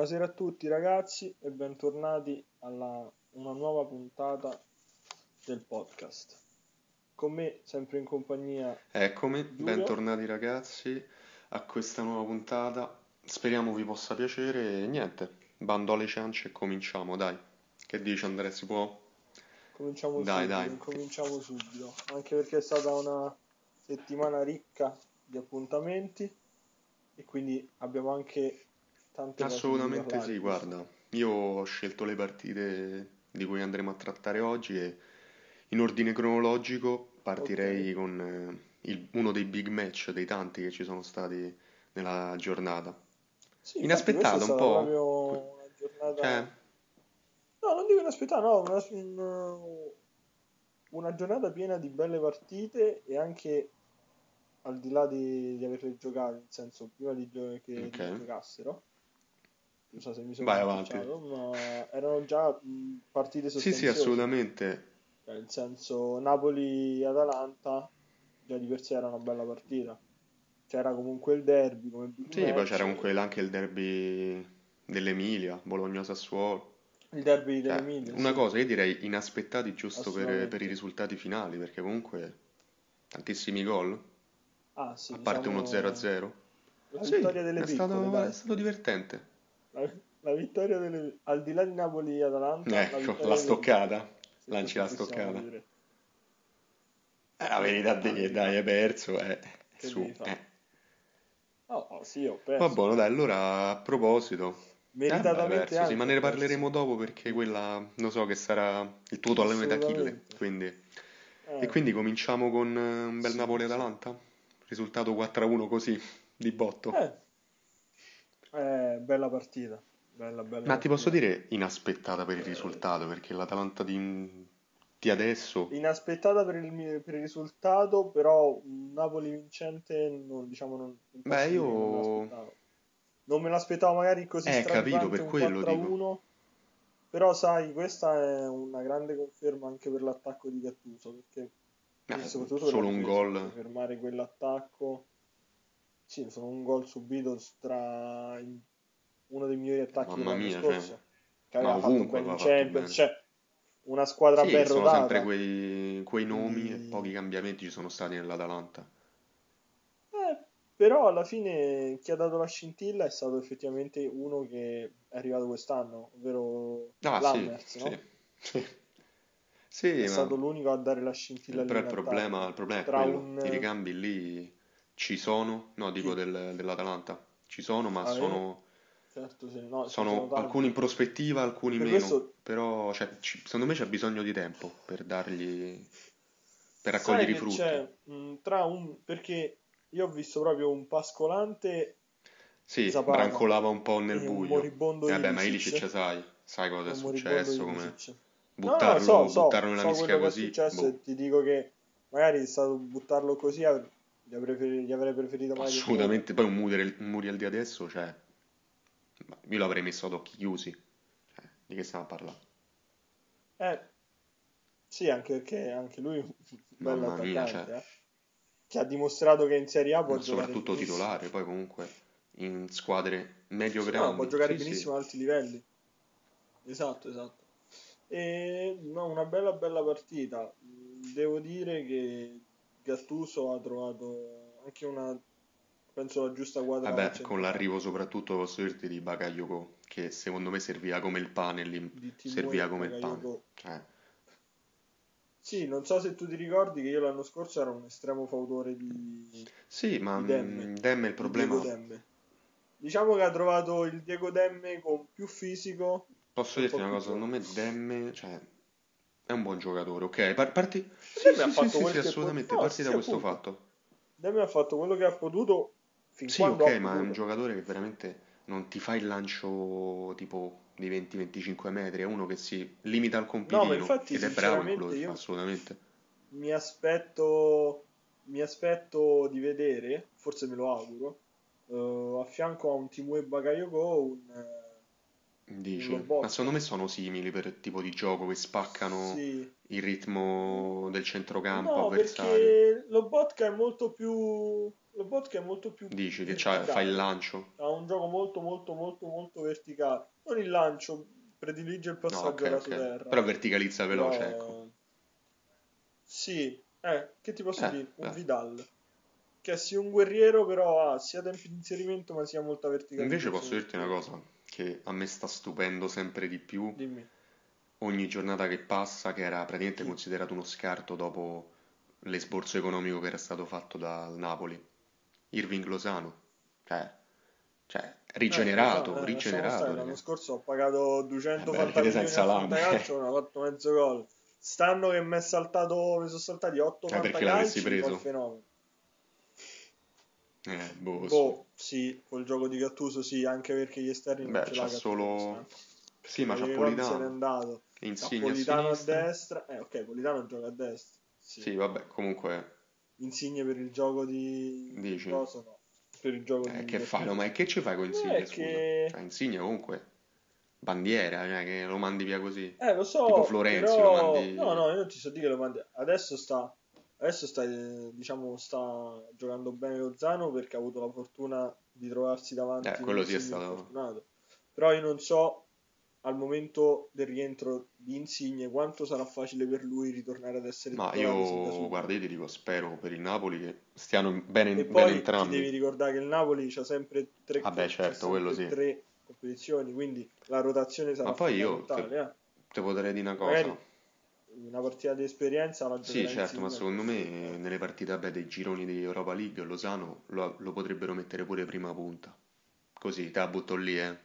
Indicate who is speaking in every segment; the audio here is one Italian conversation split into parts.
Speaker 1: Buonasera a tutti ragazzi e bentornati alla una nuova puntata del podcast. Con me, sempre in compagnia,
Speaker 2: Eccomi,
Speaker 1: Giulio.
Speaker 2: bentornati ragazzi a questa nuova puntata. Speriamo vi possa piacere e niente, bando alle ciance e cominciamo, dai. Che dici Andrea, si può?
Speaker 1: cominciamo
Speaker 2: Dai,
Speaker 1: subito,
Speaker 2: dai.
Speaker 1: cominciamo subito, anche perché è stata una settimana ricca di appuntamenti e quindi abbiamo anche tante
Speaker 2: Assolutamente sì, guarda, io ho scelto le partite di cui andremo a trattare oggi e in ordine cronologico partirei con eh, il- uno dei big match dei tanti che ci sono stati nella giornata.
Speaker 1: Sì,
Speaker 2: Inaspettato un po'.
Speaker 1: proprio una giornata...
Speaker 2: Cioè,
Speaker 1: No, non dico inaspettata, no, una, un- una giornata piena di belle partite e anche al di là di, di averle giocate, nel senso prima di gio- che
Speaker 2: Ok.
Speaker 1: le giocassero, non so se mi sono
Speaker 2: Vai avanti.
Speaker 1: ma erano già partite
Speaker 2: sì, sì,
Speaker 1: sostanziose,
Speaker 2: assolutamente.
Speaker 1: Cioè, nel senso Napoli-Atalanta già di per sé era una bella partita, c'era comunque il derby come
Speaker 2: Sì, poi c'era comunque anche il derby dell'Emilia, Bologna-Sassuolo.
Speaker 1: il derby
Speaker 2: Cioè,
Speaker 1: dell'Emilia,
Speaker 2: una
Speaker 1: sì.
Speaker 2: cosa, io direi inaspettati giusto per, per i risultati finali, perché comunque tantissimi gol,
Speaker 1: Ah, sì,
Speaker 2: a parte
Speaker 1: diciamo,
Speaker 2: uno 0-0.
Speaker 1: La
Speaker 2: Sì,
Speaker 1: vittoria delle
Speaker 2: è
Speaker 1: piccole,
Speaker 2: stato,
Speaker 1: dai.
Speaker 2: è stato divertente.
Speaker 1: La, la vittoria delle... Al di là di Napoli e Atalanta, la
Speaker 2: Ecco, la
Speaker 1: delle-
Speaker 2: stoccata.
Speaker 1: se
Speaker 2: Lanci la stoccata.
Speaker 1: dire.
Speaker 2: Eh, la verità che dai, hai perso, eh,
Speaker 1: Che
Speaker 2: su, eh.
Speaker 1: Oh, oh, sì, ho
Speaker 2: Va
Speaker 1: perso.
Speaker 2: buono, dai, allora a proposito, eh,
Speaker 1: Meritatamente
Speaker 2: perso, sì, ma ne parleremo dopo perché quella, lo so che sarà il tuo tallone d'Achille, quindi...
Speaker 1: Eh,
Speaker 2: E quindi cominciamo con eh, un bel
Speaker 1: Sì,
Speaker 2: Napoli-Atalanta? Risultato 4-1 così, di botto.
Speaker 1: eh, eh, bella partita. Bella, bella
Speaker 2: Ma ti
Speaker 1: partita.
Speaker 2: posso dire inaspettata per il risultato, perché l'Atalanta di, di adesso,
Speaker 1: Inaspettata per il, per il risultato, però un Napoli vincente non, diciamo, non, non
Speaker 2: Beh,
Speaker 1: non
Speaker 2: io-.
Speaker 1: Non me l'aspettavo magari così
Speaker 2: Eh, capito, per quello
Speaker 1: 4-1, però sai, questa è una grande conferma anche per l'attacco di Gattuso, perché
Speaker 2: eh, solo un gol,
Speaker 1: fermare quell'attacco, sì, sono un gol subito tra uno dei migliori attacchi
Speaker 2: Mamma
Speaker 1: dell'anno
Speaker 2: mia,
Speaker 1: scorso,
Speaker 2: cioè,
Speaker 1: che aveva fatto
Speaker 2: fatto
Speaker 1: Champions, cioè una squadra
Speaker 2: Sì,
Speaker 1: ben
Speaker 2: sono
Speaker 1: rodata.
Speaker 2: sempre quei, quei nomi e
Speaker 1: Quindi-
Speaker 2: pochi cambiamenti ci sono stati nell'Atalanta.
Speaker 1: Eh, però alla fine chi ha dato la scintilla è stato effettivamente uno che è arrivato quest'anno, ovvero
Speaker 2: Ah,
Speaker 1: Lammers,
Speaker 2: sì,
Speaker 1: no?
Speaker 2: sì, sì.
Speaker 1: È
Speaker 2: ma
Speaker 1: stato l'unico a dare la scintilla
Speaker 2: però il problema, il problema è quello,
Speaker 1: un...
Speaker 2: i ricambi lì ci sono, no, dico del- dell'Atalanta, ci sono, ma
Speaker 1: Ah, eh?
Speaker 2: sono...
Speaker 1: Certo, sì, no, ci
Speaker 2: Sono
Speaker 1: sono tanti.
Speaker 2: alcuni in prospettiva, alcuni
Speaker 1: Per
Speaker 2: meno,
Speaker 1: questo-
Speaker 2: però cioè, ci- secondo me c'è bisogno di tempo per dargli, per
Speaker 1: Sai
Speaker 2: raccogliere i
Speaker 1: che
Speaker 2: frutti.
Speaker 1: c'è mh, tra un... perché io ho visto proprio un Pascolante
Speaker 2: Sì,
Speaker 1: Zapata
Speaker 2: brancolava un po' nel
Speaker 1: e un
Speaker 2: buio.
Speaker 1: moribondo
Speaker 2: E vabbè, ma
Speaker 1: Ilicic.
Speaker 2: Ilicic sai, sai cosa è
Speaker 1: un moribondo
Speaker 2: successo, come
Speaker 1: Ilicic. No,
Speaker 2: buttarlo,
Speaker 1: no, so, so,
Speaker 2: buttarlo nella
Speaker 1: so
Speaker 2: mischia
Speaker 1: quello che è
Speaker 2: così,
Speaker 1: successo
Speaker 2: boh,
Speaker 1: e ti dico che magari è stato buttarlo così, av- gli avrei, preferi- gli avrei preferito un
Speaker 2: assolutamente. Poi un Muriel, un Muriel di adesso, cioè, io l'avrei messo ad occhi chiusi. Cioè, di che stiamo a parlare?
Speaker 1: Eh, sì, anche perché anche lui è un bello
Speaker 2: Mamma mia, cioè.
Speaker 1: eh, che ha dimostrato che in Serie A può
Speaker 2: Ma
Speaker 1: giocare
Speaker 2: soprattutto titolare, poi comunque in squadre
Speaker 1: Sì,
Speaker 2: medio-grandi.
Speaker 1: no, può giocare
Speaker 2: Sì, sì.
Speaker 1: benissimo a alti livelli. Esatto, esatto. E no, una bella bella partita. Devo dire che Gattuso ha trovato anche una, penso la giusta quadra
Speaker 2: Vabbè, con l'arrivo soprattutto posso dirti di Bakayoko, che secondo me serviva come il pane lì,
Speaker 1: Di
Speaker 2: serviva come il pane.
Speaker 1: Bakayoko.
Speaker 2: Cioè,
Speaker 1: Sì, non so se tu ti ricordi che io l'anno scorso ero un estremo fautore di,
Speaker 2: sì, ma
Speaker 1: di Demme,
Speaker 2: mm, Demme il
Speaker 1: di
Speaker 2: problema,
Speaker 1: Diego Demme. Diciamo che ha trovato il Diego Demme con più fisico
Speaker 2: posso dirti una cosa, secondo me Demme, cioè, è un buon giocatore, ok? Par- parti... Sì,
Speaker 1: Demme
Speaker 2: sì,
Speaker 1: ha
Speaker 2: sì,
Speaker 1: fatto
Speaker 2: sì, sì,
Speaker 1: che
Speaker 2: assolutamente.
Speaker 1: No,
Speaker 2: parti
Speaker 1: sì,
Speaker 2: da questo
Speaker 1: appunto.
Speaker 2: fatto.
Speaker 1: Demme ha fatto quello che ha potuto fin
Speaker 2: Sì, ok, ma è un
Speaker 1: potuto.
Speaker 2: giocatore che veramente non ti fa il lancio tipo di 20-25 metri, è uno che si limita al
Speaker 1: No, ma
Speaker 2: compitino
Speaker 1: infatti,
Speaker 2: ed è bravo in quello che fa, assolutamente.
Speaker 1: mi aspetto, mi aspetto di vedere, forse me lo auguro, eh, a fianco a un Timur Bakayoko un, un
Speaker 2: Dici, ma
Speaker 1: Lobotka.
Speaker 2: secondo me sono simili per tipo di gioco che spaccano
Speaker 1: Sì,
Speaker 2: il ritmo del centrocampo
Speaker 1: No,
Speaker 2: avversario.
Speaker 1: perché lo Botka è molto più... Lo Botka è molto più
Speaker 2: Dici che
Speaker 1: verticale.
Speaker 2: fa il lancio.
Speaker 1: Ha un gioco molto molto molto molto verticale. Non il lancio, predilige il
Speaker 2: No,
Speaker 1: passaggio
Speaker 2: ok,
Speaker 1: da
Speaker 2: ok.
Speaker 1: terra.
Speaker 2: Però verticalizza veloce,
Speaker 1: Però-
Speaker 2: ecco.
Speaker 1: Sì, eh, che ti posso
Speaker 2: Eh,
Speaker 1: dire? Un
Speaker 2: beh.
Speaker 1: Vidal. Che sia un guerriero, però ha sia tempi di inserimento, ma sia molta verticalità.
Speaker 2: Invece posso dirti una cosa, che a me sta stupendo sempre di più
Speaker 1: Dimmi.
Speaker 2: ogni giornata che passa, che era praticamente considerato uno scarto dopo l'esborso economico che era stato fatto dal Napoli. Irving Lozano. Cioè, cioè rigenerato,
Speaker 1: Eh,
Speaker 2: rigenerato.
Speaker 1: stare, L'anno scorso ho pagato 200
Speaker 2: Eh partite senza lame.
Speaker 1: fantacalcio, non ha fatto mezzo gol. Stanno che mi è saltato, mi sono saltati 8
Speaker 2: Eh, perché l'avessi preso? Eh, boh,
Speaker 1: Boh, sì, col gioco di Gattuso sì, anche perché gli esterni non
Speaker 2: Beh,
Speaker 1: ce
Speaker 2: c'ha
Speaker 1: l'ha
Speaker 2: solo...
Speaker 1: eh.
Speaker 2: Sì, ma c'ha
Speaker 1: Veron se n'è
Speaker 2: Politano.
Speaker 1: andato.
Speaker 2: Insigne a
Speaker 1: Politano a,
Speaker 2: sinistra.
Speaker 1: destra. Eh, ok, Politano gioca a destra. Sì.
Speaker 2: Sì, vabbè, comunque...
Speaker 1: Insigne per il gioco di
Speaker 2: Dici?
Speaker 1: Coso, no. Per il gioco
Speaker 2: Eh,
Speaker 1: di
Speaker 2: che fai? No, ma che ci fai con
Speaker 1: Eh,
Speaker 2: Insigne, scusa?
Speaker 1: che-
Speaker 2: Cioè, Insigne comunque... Bandiera, cioè, che lo mandi via così.
Speaker 1: Eh, lo so,
Speaker 2: Tipo Florenzi,
Speaker 1: però...
Speaker 2: lo mandi-
Speaker 1: No, no, io non ti so dire che lo mandi. Adesso sta... Adesso sta, diciamo, sta giocando bene Lozano perché ha avuto la fortuna di trovarsi davanti
Speaker 2: Eh, quello sì è stato-
Speaker 1: fortunato. Però io non so al momento del rientro di Insigne quanto sarà facile per lui ritornare ad essere
Speaker 2: Ma io, guarda, io ti dico, spero per il Napoli che stiano bene,
Speaker 1: E
Speaker 2: bene
Speaker 1: poi
Speaker 2: entrambi.
Speaker 1: devi ricordare che il Napoli c'ha sempre tre,
Speaker 2: Vabbè, certo,
Speaker 1: sempre
Speaker 2: quello sì.
Speaker 1: tre competizioni, quindi la rotazione sarà
Speaker 2: Ma poi io
Speaker 1: fondamentale. eh.
Speaker 2: Te potrei dire una cosa.
Speaker 1: Magari una partita di esperienza la
Speaker 2: Sì, certo, ma secondo me nelle partite vabbè, dei gironi di Europa League Lozano lo, lo potrebbero mettere pure prima punta. Così, te la butto lì, eh.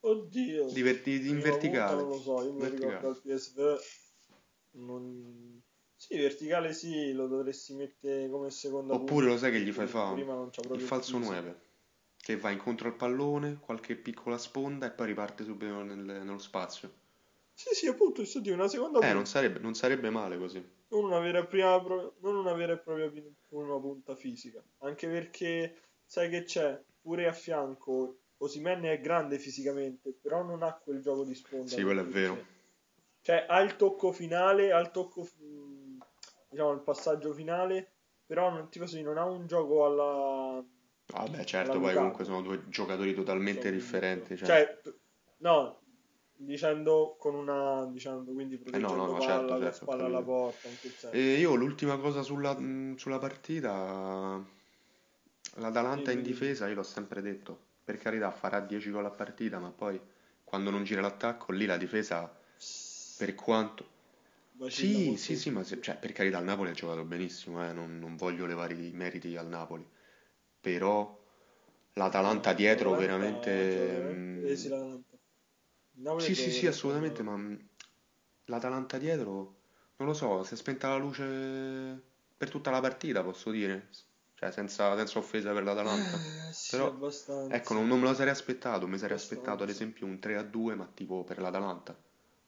Speaker 1: Oddio.
Speaker 2: Diverti- in verticale.
Speaker 1: non lo so, io
Speaker 2: Verticale.
Speaker 1: ricordo al PSV. Non... Sì, verticale sì, lo dovresti mettere come seconda
Speaker 2: Oppure
Speaker 1: punta,
Speaker 2: lo sai che gli fai fare? Il falso
Speaker 1: fisico.
Speaker 2: 9. Che va incontro al pallone, qualche piccola sponda e poi riparte subito nel- nello spazio.
Speaker 1: Sì, sì, appunto, sto di una seconda
Speaker 2: Eh,
Speaker 1: punta.
Speaker 2: non sarebbe, non sarebbe male così.
Speaker 1: Non una vera e prima non una vera e propria una punta fisica. Anche perché sai che c'è pure a fianco Osimhen è grande fisicamente, però non ha quel gioco di sponda.
Speaker 2: Sì, quello è vero.
Speaker 1: dice. Cioè, ha il tocco finale, ha il tocco diciamo il passaggio finale, però non ti posso dire, non ha un gioco alla
Speaker 2: Vabbè, certo,
Speaker 1: alla
Speaker 2: poi
Speaker 1: Lukaku.
Speaker 2: comunque sono due giocatori totalmente
Speaker 1: Sono-
Speaker 2: differenti. Cioè,
Speaker 1: Cioè, no, dicendo con una, diciamo, quindi
Speaker 2: Eh, no,
Speaker 1: proteggendo
Speaker 2: no, no,
Speaker 1: palla,
Speaker 2: certo, certo, ho
Speaker 1: spalla alla porta, in.
Speaker 2: E io l'ultima cosa sulla, mh, sulla partita, l'Atalanta in
Speaker 1: Dimmi, dimmi.
Speaker 2: difesa, io l'ho sempre detto, per carità farà 10 gol a partita, ma poi quando non gira l'attacco, lì la difesa, per quanto... Sì, sì, sì, ma se- cioè, per carità il Napoli ha giocato benissimo, eh, non, non voglio levare i meriti al Napoli, però l'Atalanta dietro veramente... mh,
Speaker 1: eh, sì, l'Atalanta. Il Napoli
Speaker 2: Sì, sì, sì, assolutamente, ma mh, l'Atalanta dietro, non lo so, si è spenta la luce per tutta la partita, posso dire, cioè senza, senza offesa per l'Atalanta.
Speaker 1: Eh, sì,
Speaker 2: Però,
Speaker 1: abbastanza.
Speaker 2: ecco, non, non me lo sarei aspettato, mi sarei
Speaker 1: Abbastanza.
Speaker 2: aspettato ad esempio un 3-2, ma tipo per l'Atalanta,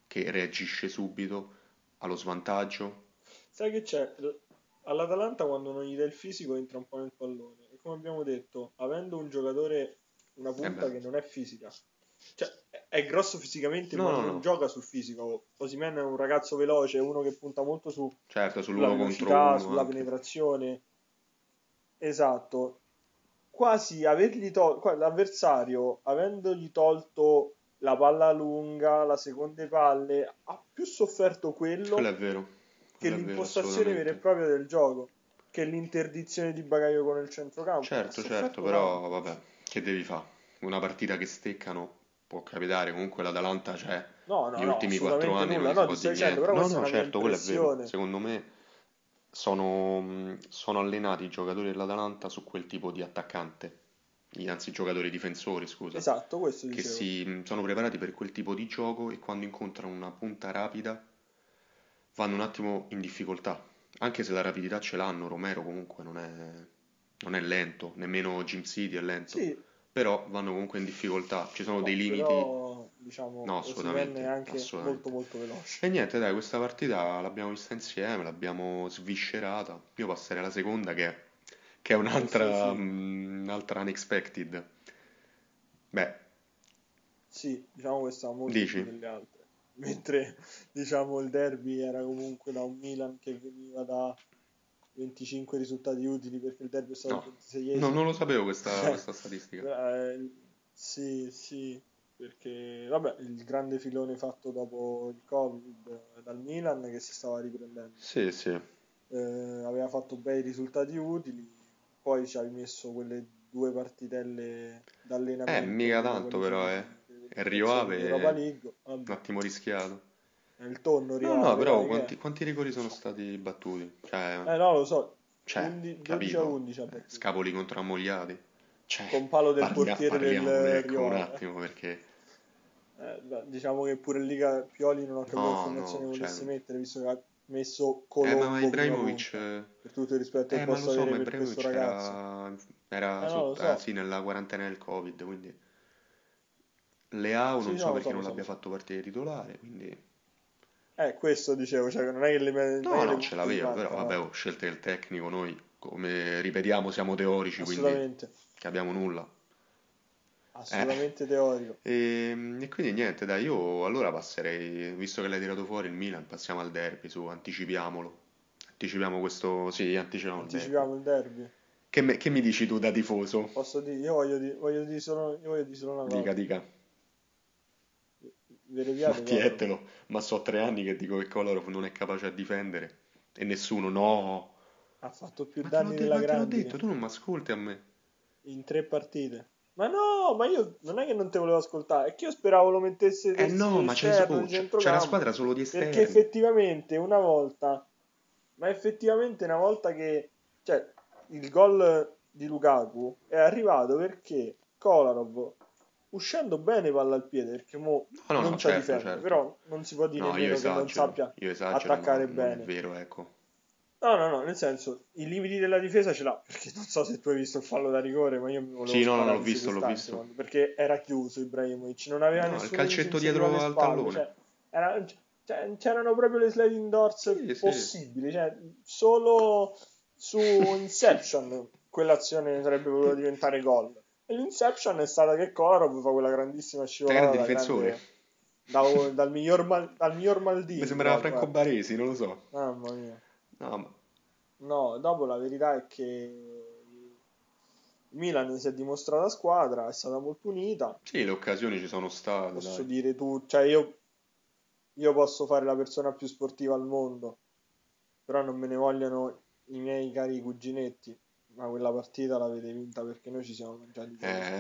Speaker 2: che reagisce subito allo svantaggio.
Speaker 1: Sai che c'è? All'Atalanta quando non gli dai il fisico entra un po' nel pallone. E come abbiamo detto, avendo un giocatore, una punta
Speaker 2: Eh
Speaker 1: che non è fisica, cioè è- grosso fisicamente,
Speaker 2: No,
Speaker 1: ma
Speaker 2: no,
Speaker 1: non
Speaker 2: no.
Speaker 1: gioca sul fisico. Osimhen è un ragazzo veloce, uno che punta molto su,
Speaker 2: Certo,
Speaker 1: sulla velocità, sulla
Speaker 2: anche.
Speaker 1: penetrazione. Esatto. Quasi avergli tolto l'avversario, avendogli tolto la palla lunga, la seconde palle, ha più sofferto quello
Speaker 2: Quello
Speaker 1: che
Speaker 2: quello vero,
Speaker 1: l'impostazione vera e propria del gioco, che l'interdizione di bagaglio con il centrocampo.
Speaker 2: Certo, certo, però vabbè, che devi fare? Una partita che steccano può capitare, comunque l'Atalanta c'è
Speaker 1: No, no,
Speaker 2: gli
Speaker 1: no,
Speaker 2: ultimi quattro anni non
Speaker 1: nulla.
Speaker 2: si
Speaker 1: No,
Speaker 2: può dire
Speaker 1: dicendo,
Speaker 2: niente. No, no, certo, quello è vero. Secondo me sono, mh, sono allenati i giocatori dell'Atalanta su quel tipo di attaccante, anzi giocatori difensori, scusa,
Speaker 1: Esatto, questo
Speaker 2: che
Speaker 1: dicevo.
Speaker 2: si mh, sono preparati per quel tipo di gioco e quando incontrano una punta rapida vanno un attimo in difficoltà. Anche se la rapidità ce l'hanno, Romero comunque non è, non è lento, nemmeno Jim City è lento,
Speaker 1: Sì,
Speaker 2: però vanno comunque in difficoltà, ci sono
Speaker 1: no,
Speaker 2: dei limiti.
Speaker 1: però diciamo
Speaker 2: No, assolutamente,
Speaker 1: è anche
Speaker 2: assolutamente.
Speaker 1: molto molto veloce.
Speaker 2: E niente, dai, questa partita l'abbiamo vista insieme, l'abbiamo sviscerata. Io passerei alla seconda che, che è un'altra
Speaker 1: Sì, sì.
Speaker 2: mm, un'altra unexpected. Beh,
Speaker 1: Sì, diciamo questa molto
Speaker 2: Dici?
Speaker 1: più delle altre. mentre diciamo il derby era comunque da un Milan che veniva da 25 risultati utili perché il derby è stato
Speaker 2: No,
Speaker 1: il 26
Speaker 2: no, non lo sapevo questa,
Speaker 1: Eh,
Speaker 2: questa statistica.
Speaker 1: Eh, sì, sì, perché vabbè, il grande filone fatto dopo il Covid eh, dal Milan che si stava riprendendo.
Speaker 2: Sì, sì.
Speaker 1: Eh, aveva fatto bei risultati utili, poi ci hai messo quelle due partitelle d'allenamento.
Speaker 2: Eh, mica tanto però, eh. Rio Ave un attimo rischiato.
Speaker 1: Il tonno
Speaker 2: No, no, però quanti, quanti rigori sono stati battuti? Cioè,
Speaker 1: Eh no, lo so,
Speaker 2: cioè,
Speaker 1: 11 12 a
Speaker 2: capito?
Speaker 1: 11 ha
Speaker 2: Eh. Scapoli contro Ammogliati. Cioè,
Speaker 1: con palo del
Speaker 2: parlia-
Speaker 1: portiere del
Speaker 2: ecco, un attimo perché...
Speaker 1: Eh, diciamo che pure Liga Pioli non ho capito
Speaker 2: No,
Speaker 1: che formazione
Speaker 2: no,
Speaker 1: volesse
Speaker 2: cioè-
Speaker 1: mettere, visto che ha messo
Speaker 2: Eh,
Speaker 1: Colombo
Speaker 2: ma
Speaker 1: prima
Speaker 2: Ibrahimovic... eh,
Speaker 1: Per tutto il rispetto che
Speaker 2: Eh, ma
Speaker 1: posso
Speaker 2: so,
Speaker 1: avere
Speaker 2: ma
Speaker 1: per questo
Speaker 2: Ibrahimovic
Speaker 1: ragazzo.
Speaker 2: era, era
Speaker 1: Eh
Speaker 2: sotto- eh,
Speaker 1: so.
Speaker 2: sì, nella quarantena del Covid, quindi... Leao
Speaker 1: Sì,
Speaker 2: non
Speaker 1: no,
Speaker 2: so perché
Speaker 1: so,
Speaker 2: non l'abbia fatto partire titolare, quindi...
Speaker 1: Eh, questo dicevo, cioè non è che le non
Speaker 2: No,
Speaker 1: che
Speaker 2: no,
Speaker 1: le
Speaker 2: ce
Speaker 1: in
Speaker 2: però vabbè,
Speaker 1: no.
Speaker 2: oh, scelte del tecnico, noi, come ripetiamo, siamo teorici, quindi
Speaker 1: Assolutamente,
Speaker 2: che abbiamo nulla.
Speaker 1: assolutamente teorico.
Speaker 2: E, e quindi niente, dai, io allora passerei, visto che l'hai tirato fuori il Milan, passiamo al derby, su, anticipiamolo. Anticipiamo questo, sì, anticipiamo il derby.
Speaker 1: Anticipiamo il derby.
Speaker 2: Che, me- che mi dici tu da tifoso?
Speaker 1: Posso dire, io voglio dire, voglio dire solo, io voglio dire solo una
Speaker 2: Dica,
Speaker 1: cosa.
Speaker 2: dica.
Speaker 1: Vereviate,
Speaker 2: Ma
Speaker 1: guarda.
Speaker 2: tietelo, ma so tre anni che dico che Kolarov non è capace a difendere. E nessuno, no.
Speaker 1: Ha fatto più
Speaker 2: Ma te
Speaker 1: danni
Speaker 2: de-
Speaker 1: della
Speaker 2: ma te
Speaker 1: grandine
Speaker 2: detto, tu non mi ascolti a me.
Speaker 1: in tre partite. Ma no, ma io non è che non te volevo ascoltare, è che io speravo lo mettesse
Speaker 2: Eh no, ma c'è,
Speaker 1: esterno
Speaker 2: oh, c'è- c'è la squadra solo di esterni.
Speaker 1: Perché effettivamente una volta, ma effettivamente una volta che, cioè, il gol di Lukaku è arrivato perché Kolarov, uscendo bene palla al piede, perché mo
Speaker 2: No, no,
Speaker 1: non
Speaker 2: no,
Speaker 1: sa
Speaker 2: certo,
Speaker 1: difendere,
Speaker 2: certo.
Speaker 1: però non si può dire
Speaker 2: No,
Speaker 1: che non sappia
Speaker 2: esagero,
Speaker 1: attaccare
Speaker 2: ma
Speaker 1: bene.
Speaker 2: non è vero, ecco.
Speaker 1: No, no, no, nel senso, i limiti della difesa ce l'ha, perché non so se tu hai visto il fallo da rigore, ma io volevo
Speaker 2: Sì, no, no, l'ho visto, l'ho visto.
Speaker 1: quando- perché era chiuso Ibrahimovic, non aveva
Speaker 2: No, il
Speaker 1: nessuno
Speaker 2: calcetto
Speaker 1: difensivo
Speaker 2: dietro
Speaker 1: alle
Speaker 2: al
Speaker 1: spalle,
Speaker 2: tallone.
Speaker 1: cioè, era- cioè, c'erano proprio le sliding doors
Speaker 2: Sì, sì.
Speaker 1: possibili, cioè, solo su Inception quell'azione sarebbe potuta diventare gol. E l'Inception è stata che Kolarov fa quella grandissima scivolata
Speaker 2: grande difensore.
Speaker 1: grande- da- dal, miglior Mal- dal miglior Maldini.
Speaker 2: Mi sembrava
Speaker 1: guarda.
Speaker 2: Franco Baresi, non lo so.
Speaker 1: Mamma mia.
Speaker 2: No, ma...
Speaker 1: No, dopo la verità è che il Milan si è dimostrata squadra, è stata molto unita.
Speaker 2: Sì, le occasioni ci sono state,
Speaker 1: Posso
Speaker 2: dai.
Speaker 1: dire tu, cioè io, io posso fare la persona più sportiva al mondo, però non me ne vogliono i miei cari cuginetti. Ma quella partita l'avete vinta perché noi ci siamo mangiati
Speaker 2: Eh,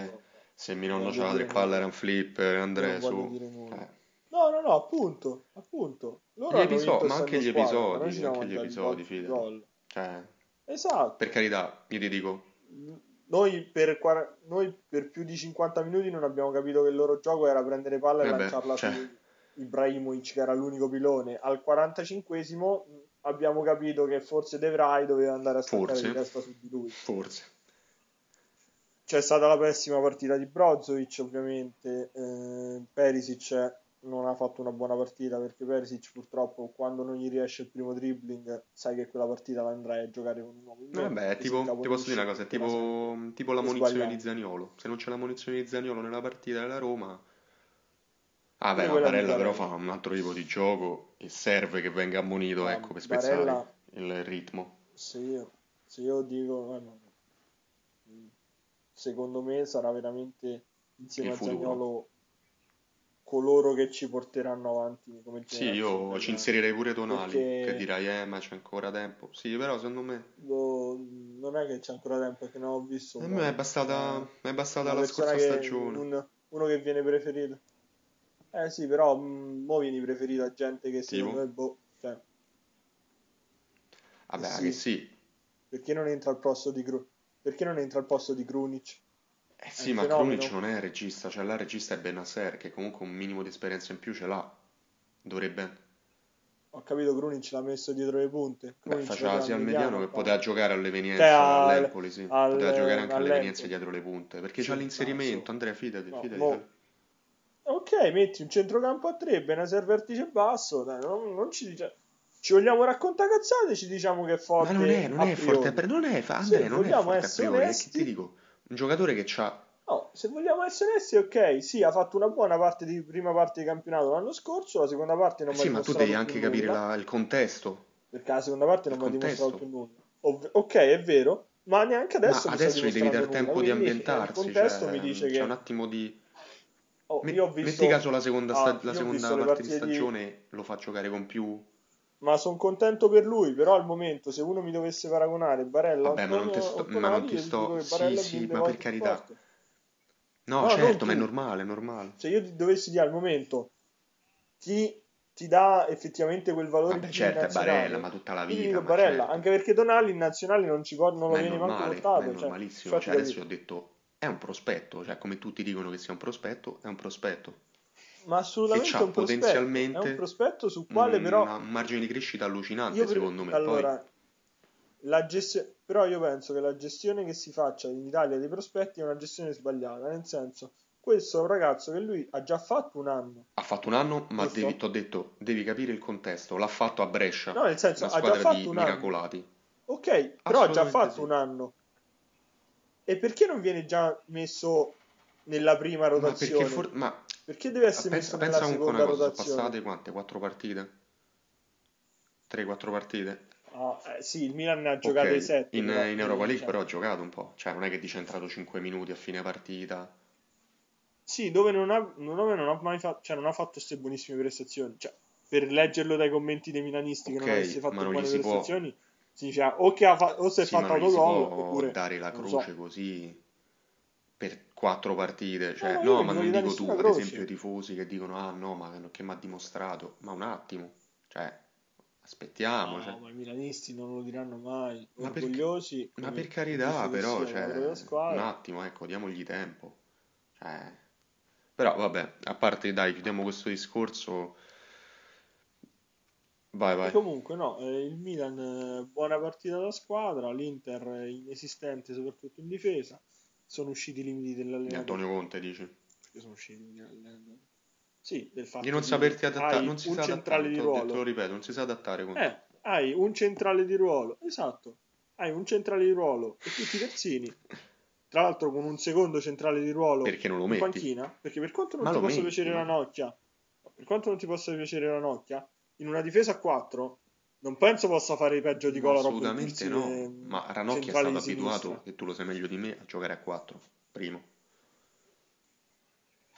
Speaker 1: questo.
Speaker 2: se nonno
Speaker 1: Non
Speaker 2: c'aveva tre palle era un flipper, Andrea, su. Eh.
Speaker 1: No, no, no, appunto, appunto. Loro
Speaker 2: Gli episo- ma anche gli
Speaker 1: squadra,
Speaker 2: episodi, anche gli episodi, fidati. Cioè,
Speaker 1: Esatto.
Speaker 2: per carità, io ti dico,
Speaker 1: Noi per, quar- noi per più di 50 minuti non abbiamo capito che il loro gioco era prendere palla e
Speaker 2: Eh beh,
Speaker 1: lanciarla
Speaker 2: cioè.
Speaker 1: su Ibrahimovic, che era l'unico pilone. Al 45esimo abbiamo capito che forse De Vrij doveva andare a staccare
Speaker 2: Forse.
Speaker 1: di testa su di lui.
Speaker 2: forse.
Speaker 1: C'è stata la pessima partita di Brozovic, ovviamente. Eh, Perisic non ha fatto una buona partita perché Perisic purtroppo quando non gli riesce il primo dribbling sai che quella partita la andrai a giocare con un uomo in che si
Speaker 2: tipo, ti posso dire una cosa, è tipo, tipo la munizione di Zaniolo. Se non c'è la munizione di Zaniolo nella partita della Roma... Ah beh, ma Barella però fa un altro tipo di gioco e serve che venga ammonito,
Speaker 1: Ma
Speaker 2: ecco, per spezzare
Speaker 1: Barella-
Speaker 2: il ritmo.
Speaker 1: Se io, se io dico, guarda, secondo me sarà veramente insieme
Speaker 2: Il
Speaker 1: a. Zaniolo coloro che ci porteranno avanti come
Speaker 2: Sì, io ci inserirei pure Tonali,
Speaker 1: Perché-
Speaker 2: che dirai, eh, ma c'è ancora tempo. Sì, però secondo me...
Speaker 1: Boh, non è che c'è ancora tempo perché non ho visto.
Speaker 2: A me è bastata, è bastata la scorsa
Speaker 1: che-
Speaker 2: stagione.
Speaker 1: un- uno che viene preferito. Eh sì, però mh, mo vieni preferito a gente che secondo me, boh, cioè,
Speaker 2: Vabbè,
Speaker 1: sì.
Speaker 2: che sì.
Speaker 1: perché non entra al posto di Gru- perché non entra al posto di Krunic?
Speaker 2: Eh sì, ma
Speaker 1: fenomeno.
Speaker 2: Krunic non è regista, cioè la regista è Benasser, che comunque un minimo di esperienza in più ce l'ha. Dovrebbe...
Speaker 1: Ho capito, Krunic l'ha messo dietro le punte.
Speaker 2: Beh,
Speaker 1: Krunic
Speaker 2: faceva sia il mediano che poteva giocare all'evenienza
Speaker 1: Cioè, al-
Speaker 2: all'Empoli, sì.
Speaker 1: al-
Speaker 2: Poteva giocare anche all'evenienza dietro le punte, perché
Speaker 1: Sì,
Speaker 2: c'ha l'inserimento,
Speaker 1: cazzo.
Speaker 2: Andrea, fidati,
Speaker 1: No,
Speaker 2: fidati.
Speaker 1: mo- Ok, metti un centrocampo a tre, Benaser vertice basso, dai, non, non ci dice... Ci vogliamo raccontare cazzate, ci diciamo che è forte
Speaker 2: Ma non è, non
Speaker 1: a
Speaker 2: è
Speaker 1: priori.
Speaker 2: forte, per- non è, Andrea, non è
Speaker 1: vogliamo
Speaker 2: forte a
Speaker 1: essere
Speaker 2: priori, è che
Speaker 1: onesti.
Speaker 2: ti dico, un giocatore che ha
Speaker 1: No, se vogliamo essere onesti, ok, sì, ha fatto una buona parte di prima parte di campionato l'anno scorso, la seconda parte non mi ha
Speaker 2: Sì, ma tu devi anche capire la- il contesto.
Speaker 1: perché la seconda parte non mi ha dimostrato più nulla. Ov- ok, è vero, ma neanche adesso
Speaker 2: Ma
Speaker 1: mi
Speaker 2: adesso gli devi dar
Speaker 1: dimostrando
Speaker 2: tempo
Speaker 1: nulla,
Speaker 2: di
Speaker 1: eh,
Speaker 2: ambientarsi,
Speaker 1: Il contesto
Speaker 2: cioè,
Speaker 1: mi dice
Speaker 2: c'è
Speaker 1: che
Speaker 2: un attimo di...
Speaker 1: oh, io ho visto
Speaker 2: Metti caso la seconda, sta-
Speaker 1: ah,
Speaker 2: la seconda parte di
Speaker 1: partite di
Speaker 2: stagione lo fa giocare con più...
Speaker 1: ma sono contento per lui, però al momento se uno mi dovesse paragonare Barella
Speaker 2: Vabbè, ma non ti
Speaker 1: Antonio
Speaker 2: sto- ma non ti sto- sì, sì, ma per carità. No,
Speaker 1: No,
Speaker 2: certo, ma è normale, è normale.
Speaker 1: Se io ti dovessi dire al momento chi ti dà effettivamente quel valore
Speaker 2: Vabbè, certo, è Barella, ma tutta la vita,
Speaker 1: dico
Speaker 2: ma
Speaker 1: Barella,
Speaker 2: certo.
Speaker 1: anche perché Tonali in nazionale non, ci non lo
Speaker 2: Ma
Speaker 1: viene manco
Speaker 2: normale, ma
Speaker 1: portato,
Speaker 2: è
Speaker 1: cioè,
Speaker 2: normalissimo.
Speaker 1: fatti
Speaker 2: Cioè, adesso ho detto, è un prospetto, cioè come tutti dicono che sia un prospetto, è un prospetto.
Speaker 1: Ma assolutamente è un prospetto, è un
Speaker 2: potenzialmente
Speaker 1: prospetto sul quale però
Speaker 2: un margine di crescita allucinante,
Speaker 1: per-
Speaker 2: secondo me. Poi,
Speaker 1: allora la gestione però io penso che la gestione che si faccia in Italia dei prospetti è una gestione sbagliata, nel senso questo è un ragazzo che lui ha già fatto un anno,
Speaker 2: ha fatto un anno, ma devi, ti ho detto, devi capire il contesto. L'ha fatto a Brescia,
Speaker 1: No, nel senso ha già fatto un anno.
Speaker 2: miracolati.
Speaker 1: Ok, però ha già fatto
Speaker 2: sì.
Speaker 1: un anno. E perché non viene già messo nella prima
Speaker 2: Ma perché
Speaker 1: rotazione?
Speaker 2: for- ma
Speaker 1: Perché deve essere
Speaker 2: pensa,
Speaker 1: messo
Speaker 2: pensa
Speaker 1: nella
Speaker 2: una
Speaker 1: seconda
Speaker 2: cosa, sono
Speaker 1: rotazione?
Speaker 2: passate quante? Quattro partite? 3-4 partite?
Speaker 1: Ah, eh, sì, il Milan ne ha giocate
Speaker 2: Ok,
Speaker 1: 7
Speaker 2: in,
Speaker 1: però,
Speaker 2: in Europa League
Speaker 1: cioè,
Speaker 2: però ha giocato un po', cioè non è che ti c'è entrato 5 minuti a fine partita.
Speaker 1: Sì, dove non ha, dove non ha mai fatto, cioè non ha fatto queste buonissime prestazioni. Cioè, per leggerlo dai commenti dei milanisti che non avesse fatto buone
Speaker 2: si può,
Speaker 1: prestazioni, significa o che ha fa- o si è
Speaker 2: sì,
Speaker 1: fatto autogol oppure
Speaker 2: dare la
Speaker 1: lo so.
Speaker 2: croce così per 4 partite.
Speaker 1: No,
Speaker 2: Cioè,
Speaker 1: no,
Speaker 2: no, ma non dico tu,
Speaker 1: nessuna
Speaker 2: ad esempio
Speaker 1: croce.
Speaker 2: i tifosi che dicono ah no, ma che mi ha dimostrato. Ma un attimo, cioè, aspettiamo, cioè.
Speaker 1: No, ma i milanisti non lo diranno mai.
Speaker 2: Ma per,
Speaker 1: Orgogliosi,
Speaker 2: ma
Speaker 1: come
Speaker 2: per carità, però,
Speaker 1: sia,
Speaker 2: cioè, un attimo, ecco, diamogli tempo. Cioè, però, vabbè, a parte, dai, chiudiamo questo discorso. Vai, vai.
Speaker 1: comunque, no, eh, il Milan, eh, buona partita da squadra, l'Inter è inesistente, soprattutto in difesa. Sono usciti i limiti dell'allenatore.
Speaker 2: Antonio Conte, dici?
Speaker 1: Perché sono usciti i limiti dell'allenatore? Sì, del
Speaker 2: Di
Speaker 1: fatto
Speaker 2: non
Speaker 1: di
Speaker 2: saperti adattare, non si
Speaker 1: un
Speaker 2: sa
Speaker 1: centrale
Speaker 2: adattare,
Speaker 1: di ruolo.
Speaker 2: lo ripeto, non si sa adattare Conte.
Speaker 1: Eh, hai un centrale di ruolo, esatto. Hai un centrale di ruolo e tutti i terzini. Tra l'altro con un secondo centrale di ruolo
Speaker 2: Perché non lo
Speaker 1: in
Speaker 2: metti?
Speaker 1: panchina, perché per quanto non
Speaker 2: Ma
Speaker 1: ti possa
Speaker 2: metti,
Speaker 1: piacere
Speaker 2: ma...
Speaker 1: Ranocchia, per quanto non ti possa piacere Ranocchia, in una difesa a 4 non penso possa fare peggio di e
Speaker 2: assolutamente no. Ma Ranocchia è stato abituato, e tu lo sai meglio di me, a giocare a 4, primo.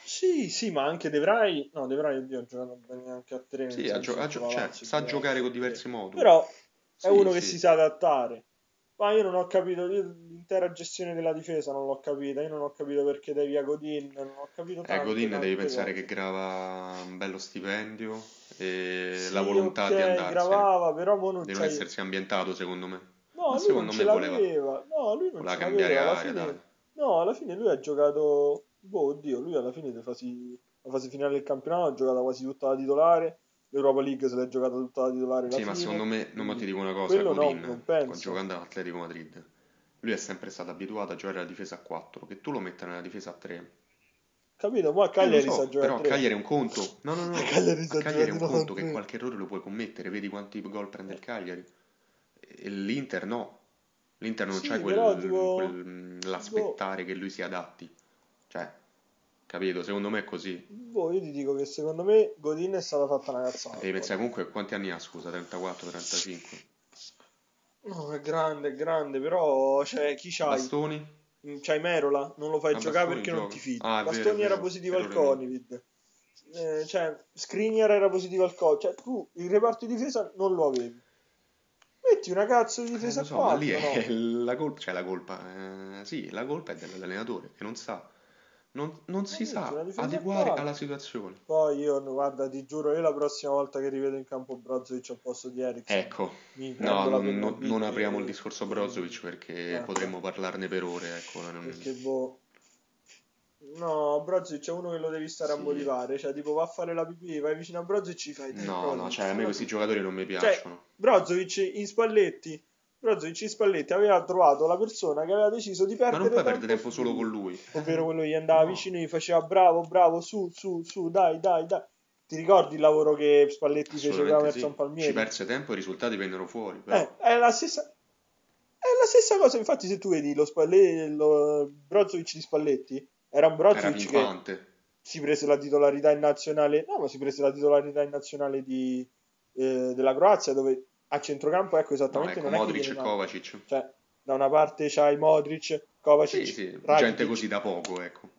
Speaker 1: Sì, sì, ma anche De Vrij, no, De Vrij oddio, ha giocato bene anche a 3, nel
Speaker 2: Sì, a gio- a gio- cioè, sa giocare con
Speaker 1: a 3.
Speaker 2: diversi moduli.
Speaker 1: Però è
Speaker 2: Sì,
Speaker 1: uno che si
Speaker 2: sì.
Speaker 1: sa adattare. Ma io non ho capito, l'intera gestione della difesa non l'ho capita, io non ho capito perché dai via Godin, non ho capito
Speaker 2: Eh,
Speaker 1: tante,
Speaker 2: Godin devi pensare che
Speaker 1: cose.
Speaker 2: grava un bello stipendio e la
Speaker 1: Sì,
Speaker 2: volontà di
Speaker 1: ok,
Speaker 2: andarsene,
Speaker 1: gravava, però mo non
Speaker 2: di non
Speaker 1: c'hai...
Speaker 2: essersi ambientato secondo me.
Speaker 1: No,
Speaker 2: Ma
Speaker 1: lui non
Speaker 2: secondo
Speaker 1: ce
Speaker 2: me voleva,
Speaker 1: l'aveva, no, lui non
Speaker 2: voleva cambiare
Speaker 1: l'aveva, alla
Speaker 2: aria, dai.
Speaker 1: fine... No, alla fine lui ha giocato... Boh, oddio, lui alla fine le fasi... la fase finale del campionato ha giocato quasi tutta la titolare, l'Europa League se l'è giocata tutta la titolare
Speaker 2: Sì, ma secondo
Speaker 1: fine,
Speaker 2: me, non ma ti dico una cosa,
Speaker 1: quello no,
Speaker 2: Godin,
Speaker 1: non penso.
Speaker 2: giocando all'Atletico Madrid, lui è sempre stato abituato a giocare alla difesa a 4, che tu lo metta nella difesa a 3.
Speaker 1: Capito? Ma a
Speaker 2: Eh,
Speaker 1: Cagliari sa
Speaker 2: so,
Speaker 1: giocare
Speaker 2: però
Speaker 1: a
Speaker 2: a
Speaker 1: 3.
Speaker 2: Cagliari è un conto. No, no, no,
Speaker 1: A. Cagliari
Speaker 2: A Cagliari è un conto che
Speaker 1: 3.
Speaker 2: qualche errore lo puoi commettere, vedi quanti gol prende il Cagliari. E l'Inter no. L'Inter non c'è
Speaker 1: Sì, però
Speaker 2: quel,
Speaker 1: tipo...
Speaker 2: quel- mm,
Speaker 1: Boh,
Speaker 2: l'aspettare che lui si adatti. Cioè, capito? Secondo me è così.
Speaker 1: boh, io ti dico che secondo me Godin è stata fatta una cazzata
Speaker 2: Devi pensare comunque quanti anni ha, scusa, 34, 35.
Speaker 1: No, è grande, è grande, però cioè, chi c'hai?
Speaker 2: Bastoni?
Speaker 1: Mm, C'hai Merola, non lo fai
Speaker 2: Ah,
Speaker 1: giocare
Speaker 2: Bastoni
Speaker 1: perché non ti
Speaker 2: gioca.
Speaker 1: fidi.
Speaker 2: Ah, è vero,
Speaker 1: Bastoni era
Speaker 2: vero,
Speaker 1: positivo al
Speaker 2: errore mio.
Speaker 1: Covid. Eh, cioè, Skriniar era positivo al Covid. Cioè, tu il reparto di difesa non lo avevi. Metti una cazzo di
Speaker 2: Eh,
Speaker 1: difesa a
Speaker 2: so, ma lì
Speaker 1: 4,
Speaker 2: è
Speaker 1: no?
Speaker 2: la colpa, cioè la colpa, eh, sì, la colpa è dell'allenatore che non sa, non, non si
Speaker 1: una
Speaker 2: sa
Speaker 1: a
Speaker 2: adeguare alla
Speaker 1: 4.
Speaker 2: situazione.
Speaker 1: Poi io, guarda, ti giuro, io la prossima volta che rivedo in campo Brozovic al posto di Eriksen,
Speaker 2: Ecco, no, non, non- non apriamo il discorso Brozovic perché
Speaker 1: eh,
Speaker 2: potremmo parlarne per ore, ecco, non-
Speaker 1: perché boh... No, Brozovic è uno che lo devi stare a
Speaker 2: sì,
Speaker 1: motivare, cioè tipo va a fare la pipì, vai vicino a Brozovic e ci fai
Speaker 2: no, no,
Speaker 1: Brozovic,
Speaker 2: cioè a me questi giocatori non mi
Speaker 1: Cioè,
Speaker 2: piacciono.
Speaker 1: Brozovic in Spalletti, Brozovic Spalletti aveva trovato la persona che aveva deciso di
Speaker 2: Ma non
Speaker 1: perdere
Speaker 2: puoi perdere
Speaker 1: tempo
Speaker 2: tempo
Speaker 1: su
Speaker 2: solo con lui,
Speaker 1: ovvero quello che gli andava
Speaker 2: no,
Speaker 1: vicino e gli faceva bravo, bravo, su, su, su, dai, dai, dai. Ti ricordi il lavoro che Spalletti fece con
Speaker 2: assolutamente
Speaker 1: Emerson
Speaker 2: sì. Ci
Speaker 1: Palmieri?
Speaker 2: perse tempo e i risultati vennero fuori, però.
Speaker 1: Eh, è la stessa, è la stessa cosa, infatti se tu vedi lo, Spalle- lo Brozovic di Spalletti, Era un
Speaker 2: Era
Speaker 1: Brozovic che
Speaker 2: pimpante.
Speaker 1: si prese la titolarità in nazionale, no, ma si prese la titolarità in nazionale di, eh, della Croazia, dove a centrocampo, ecco,
Speaker 2: No,
Speaker 1: esattamente
Speaker 2: ecco,
Speaker 1: è che
Speaker 2: Modric e. Kovacic.
Speaker 1: Cioè, da una parte c'hai Modric, Kovacic,
Speaker 2: Sì, sì,
Speaker 1: Rakitic.
Speaker 2: gente così da poco, ecco.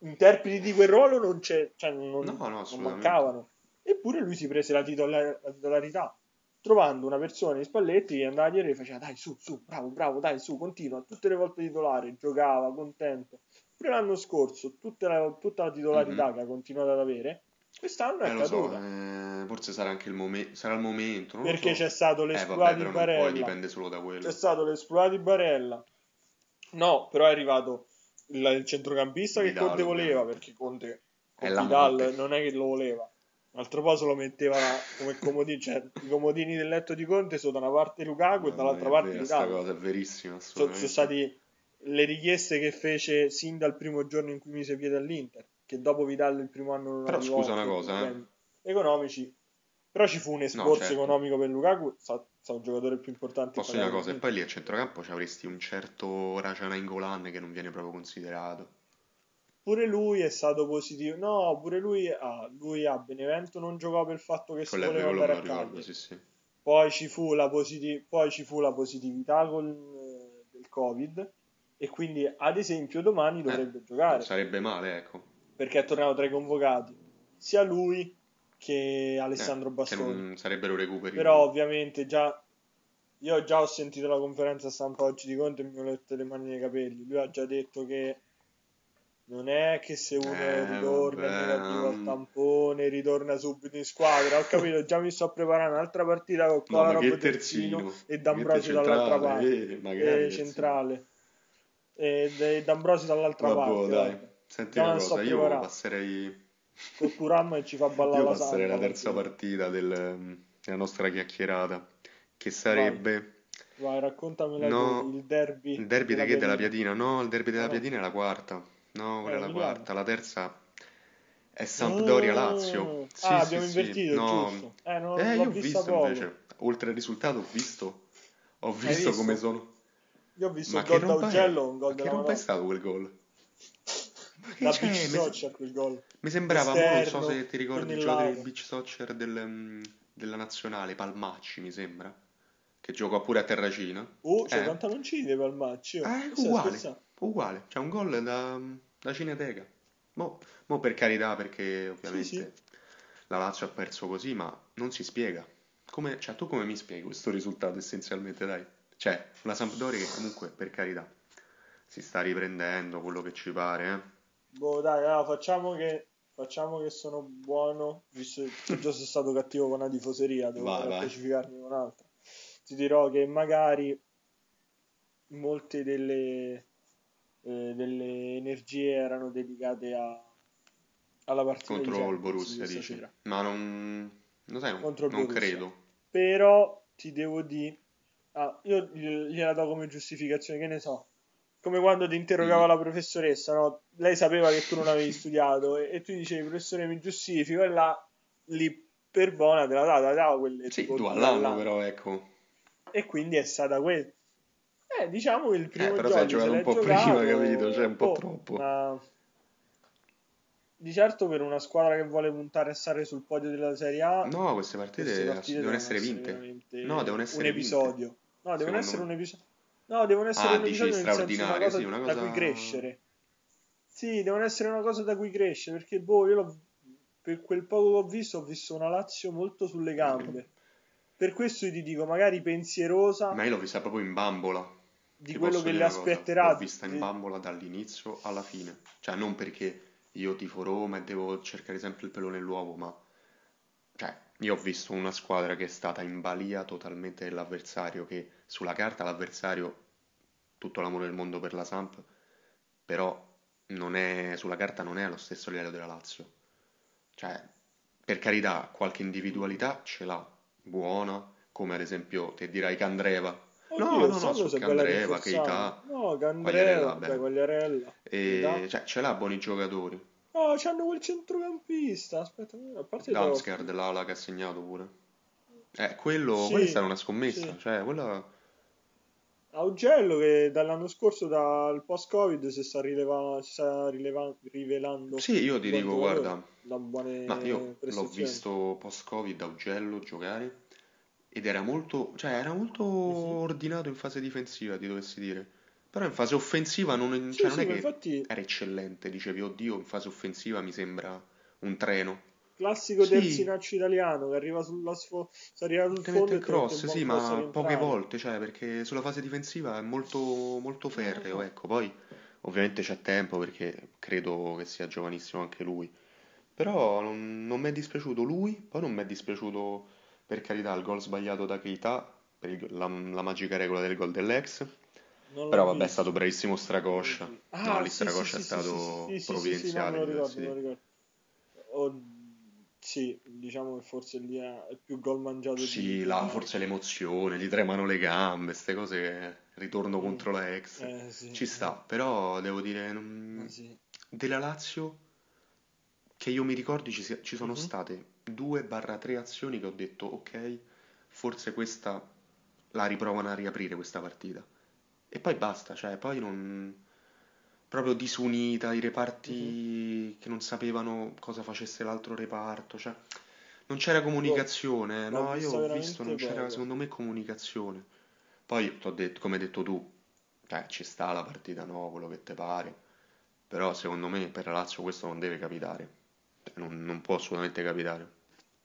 Speaker 1: interpreti di quel ruolo non, c'è, cioè non,
Speaker 2: No, no,
Speaker 1: non mancavano. Eppure lui si prese la, la titolarità, trovando una persona in Spalletti che andava dietro e faceva dai su, su, bravo, bravo, dai su, continua, tutte le volte titolare, giocava, contento. Pure l'anno scorso, tutta la, tutta la titolarità
Speaker 2: Mhm.
Speaker 1: che ha continuato ad avere, quest'anno è
Speaker 2: Eh, lo so,
Speaker 1: caduta.
Speaker 2: eh, forse sarà anche il, momen- sarà il momento,
Speaker 1: perché
Speaker 2: so.
Speaker 1: c'è stato
Speaker 2: Eh,
Speaker 1: l'esploit
Speaker 2: vabbè,
Speaker 1: di
Speaker 2: non poi
Speaker 1: Barella.
Speaker 2: dipende solo da quello.
Speaker 1: C'è stato l'esploit di Barella. No, però è arrivato il, il centrocampista che
Speaker 2: Vidal,
Speaker 1: Conte voleva,
Speaker 2: ovviamente.
Speaker 1: perché Conte con Vidal non è che lo voleva. Un altro po' se lo metteva come comodino, cioè i comodini del letto di Conte sono da una parte Lukaku e dall'altra parte
Speaker 2: vera sta
Speaker 1: Vidal.
Speaker 2: cosa, è verissima,
Speaker 1: Sono, sono stati le richieste che fece sin dal primo giorno in cui mise piede all'Inter, che dopo Vidal il primo anno non
Speaker 2: Però
Speaker 1: arrivò
Speaker 2: scusa una cosa, eh.
Speaker 1: economici. Però ci fu un esborso
Speaker 2: certo.
Speaker 1: economico per Lukaku, sa, sa un giocatore più importante
Speaker 2: Posso dire una cosa, e poi lì a centrocampo ci avresti un certo Raja Nainggolan che non viene proprio considerato.
Speaker 1: Pure lui è stato positivo. No, pure lui, ah, lui a Benevento non giocò per il fatto che si voleva andare a
Speaker 2: ricordo, sì, sì.
Speaker 1: Poi ci fu la, positi- poi ci fu la positività con, eh, del Covid e quindi ad esempio domani dovrebbe
Speaker 2: Non
Speaker 1: giocare
Speaker 2: sarebbe male, ecco.
Speaker 1: Perché è tornato tra i convocati sia lui che Alessandro
Speaker 2: Eh, che
Speaker 1: Bastoni.
Speaker 2: non sarebbero recuperi.
Speaker 1: Però ovviamente già io già ho sentito la conferenza stampa oggi di Conte e mi ho letto le mani nei capelli. Lui ha già detto che non è che se uno
Speaker 2: Eh,
Speaker 1: ritorna negativo al
Speaker 2: mm.
Speaker 1: tampone ritorna subito in squadra. Ho capito, già mi sto preparando un'altra partita con
Speaker 2: No,
Speaker 1: Kolarov
Speaker 2: che
Speaker 1: terzino
Speaker 2: terzino.
Speaker 1: e
Speaker 2: Che
Speaker 1: D'Ambrosio
Speaker 2: te-
Speaker 1: dall'altra
Speaker 2: centrale,
Speaker 1: parte.
Speaker 2: eh, magari
Speaker 1: E centrale. E e D'Ambrosio dall'altra
Speaker 2: Vabbè,
Speaker 1: parte.
Speaker 2: dai.
Speaker 1: vabbè.
Speaker 2: Senti una cosa, io
Speaker 1: preparando.
Speaker 2: passerei,
Speaker 1: Con Turam e ci fa ballare
Speaker 2: io
Speaker 1: la
Speaker 2: passerei
Speaker 1: samba.
Speaker 2: la terza
Speaker 1: partita.
Speaker 2: del- della nostra chiacchierata, che sarebbe
Speaker 1: Vai, raccontamela
Speaker 2: No,
Speaker 1: il derby.
Speaker 2: il derby
Speaker 1: della
Speaker 2: che? Della
Speaker 1: Piadina.
Speaker 2: No, il derby della
Speaker 1: Ah, no.
Speaker 2: Piadina è la quarta. No, quella
Speaker 1: Eh,
Speaker 2: è la
Speaker 1: Emiliano.
Speaker 2: quarta. La terza è Sampdoria-Lazio. Sì,
Speaker 1: ah,
Speaker 2: sì,
Speaker 1: abbiamo
Speaker 2: sì.
Speaker 1: invertito,
Speaker 2: No,
Speaker 1: giusto. Eh, non
Speaker 2: eh, io ho visto
Speaker 1: poco.
Speaker 2: invece, oltre al risultato, ho visto, ho
Speaker 1: Hai
Speaker 2: visto come
Speaker 1: visto?
Speaker 2: sono.
Speaker 1: Io ho visto
Speaker 2: Ma che
Speaker 1: gol da? Ugello, un gol
Speaker 2: Ma che rompa è stato quel gol?
Speaker 1: Da
Speaker 2: c'è?
Speaker 1: beach soccer quel gol.
Speaker 2: mi sembrava, non so se ti ricordi il giocatore di beach soccer del, mm, della nazionale, Palmacci, mi sembra, che giocò pure a Terracina.
Speaker 1: Oh, c'è
Speaker 2: Eh.
Speaker 1: pantaloncini dei palmacci. oh.
Speaker 2: Eh, uguale, uguale, c'è un gol da, da Cineteca. Mo, mo per carità, perché ovviamente
Speaker 1: Sì, sì.
Speaker 2: la Lazio ha perso così, ma non si spiega. Come, cioè, tu come mi spieghi questo risultato essenzialmente, dai? Cioè, una Sampdoria che comunque, per carità, si sta riprendendo quello che ci pare, eh.
Speaker 1: Boh, dai, allora, facciamo che facciamo che sono buono, visto che già sono stato cattivo con una tifoseria, devo
Speaker 2: Vai, vai.
Speaker 1: specificarmi con un'altra. Ti dirò che magari molte delle, eh, delle energie erano dedicate a, alla partita
Speaker 2: Contro il Borussia, dici? Ma non, non sai, non,
Speaker 1: Contro
Speaker 2: non
Speaker 1: Borussia.
Speaker 2: credo.
Speaker 1: Però ti devo dire, ah, io gli- gliela do come giustificazione, che ne so. Come quando ti interrogava
Speaker 2: Mm.
Speaker 1: la professoressa, no? Lei sapeva che tu non avevi studiato e, e tu dicevi, professore, mi giustifico, e là, lì per buona te la dava, dava quelle
Speaker 2: Sì,
Speaker 1: tipo
Speaker 2: due
Speaker 1: due
Speaker 2: all'anno, però, ecco.
Speaker 1: E quindi è stata quella. Eh, diciamo che il primo
Speaker 2: Eh, però se
Speaker 1: giorno se
Speaker 2: giocato un po' prima,
Speaker 1: giocato,
Speaker 2: capito? Cioè, un po'
Speaker 1: oh,
Speaker 2: troppo.
Speaker 1: ma di certo per una squadra che vuole puntare a stare sul podio della Serie A,
Speaker 2: No, queste partite,
Speaker 1: queste partite
Speaker 2: devono essere vinte. No, devono essere
Speaker 1: un
Speaker 2: vinte.
Speaker 1: episodio. No, devono
Speaker 2: Secondo
Speaker 1: essere
Speaker 2: me.
Speaker 1: un episodio. No, devono essere
Speaker 2: Ah,
Speaker 1: un episodio nel senso una cosa,
Speaker 2: sì, una
Speaker 1: da
Speaker 2: cosa-
Speaker 1: cui crescere. Sì, devono essere una cosa da cui crescere, perché boh, io per quel poco che ho visto, ho visto una Lazio molto sulle gambe. Per questo io ti dico, magari pensierosa
Speaker 2: Ma io l'ho vista proprio in bambola.
Speaker 1: di quello che le aspetterà.
Speaker 2: L'ho vista in bambola dall'inizio alla fine. Cioè, non perché io tifo Roma e devo cercare sempre il pelo nell'uovo, ma... Cioè, io ho visto una squadra che è stata in balia totalmente dell'avversario, che sulla carta l'avversario, tutto l'amore del mondo per la Samp, però non è, sulla carta non è allo stesso livello della Lazio. Cioè, per carità, qualche individualità ce l'ha, buona, come ad esempio, te dirai Candreva.
Speaker 1: Oddio,
Speaker 2: No, no, no,
Speaker 1: quest'anno
Speaker 2: su Candreva. Keita,
Speaker 1: No,
Speaker 2: Quagliarella,
Speaker 1: Candreva,
Speaker 2: vabbè.
Speaker 1: vabbè, Quagliarella.
Speaker 2: E, cioè, ce l'ha buoni giocatori.
Speaker 1: Oh, c'hanno quel centrocampista. Aspetta, a parte i
Speaker 2: Damsgaard,
Speaker 1: Totti.
Speaker 2: l'ala che ha segnato pure. Eh, quello,
Speaker 1: Sì,
Speaker 2: quella è stata una scommessa,
Speaker 1: sì.
Speaker 2: cioè, quella...
Speaker 1: Augello che dall'anno scorso, dal post-Covid, si sta, rileva- si sta rileva- rivelando
Speaker 2: Sì, io ti dico, guarda, ma io l'ho visto post-Covid Augello giocare ed era molto, cioè era molto
Speaker 1: Mhm.
Speaker 2: ordinato in fase difensiva, ti dovessi dire. Però in fase offensiva non,
Speaker 1: Sì,
Speaker 2: cioè non
Speaker 1: sì,
Speaker 2: è che
Speaker 1: infatti
Speaker 2: era eccellente, dicevi, oddio, in fase offensiva mi sembra un treno.
Speaker 1: classico
Speaker 2: Sì,
Speaker 1: terzinaccio italiano che arriva sulla sfo- arriva sul fondo
Speaker 2: cross, sì, ma poche volte, cioè, perché sulla fase difensiva è molto, molto ferreo, ecco. Poi ovviamente c'è tempo perché credo che sia giovanissimo anche lui. Però non, non mi è dispiaciuto lui, poi non mi è dispiaciuto per carità il gol sbagliato da Keita, per il- la, la magica regola del gol dell'ex. Però vabbè, è stato bravissimo Stracoscia.
Speaker 1: visto.
Speaker 2: No,
Speaker 1: Ah,
Speaker 2: lì
Speaker 1: sì, sì,
Speaker 2: Stracoscia è
Speaker 1: sì, sì, sì,
Speaker 2: stato
Speaker 1: sì, sì, sì, sì,
Speaker 2: provvidenziale, mi
Speaker 1: ricordo, ricordo. Oh, sì, diciamo che forse lì è è più gol mangiato
Speaker 2: Sì,
Speaker 1: di
Speaker 2: là, forse l'emozione, gli tremano le gambe, queste cose, ritorno
Speaker 1: Mm,
Speaker 2: contro la ex.
Speaker 1: eh sì,
Speaker 2: Ci sta,
Speaker 1: eh,
Speaker 2: però devo dire, non-
Speaker 1: sì.
Speaker 2: della Lazio, che io mi ricordi, ci, ci sono
Speaker 1: Mhm.
Speaker 2: state 2-3 azioni che ho detto, ok, forse questa la riprovano a riaprire questa partita. E poi basta, cioè, poi non... Proprio disunita, i reparti che non sapevano cosa facesse l'altro reparto, cioè... Non c'era
Speaker 1: Boh,
Speaker 2: comunicazione,
Speaker 1: l'ho
Speaker 2: no, io
Speaker 1: vista
Speaker 2: ho visto, non
Speaker 1: veramente
Speaker 2: c'era secondo me comunicazione. Poi, detto, come hai detto tu, cioè, ci sta la partita, no, quello che te pare. Però secondo me per la Lazio questo non deve capitare. Cioè, Non, non può assolutamente capitare.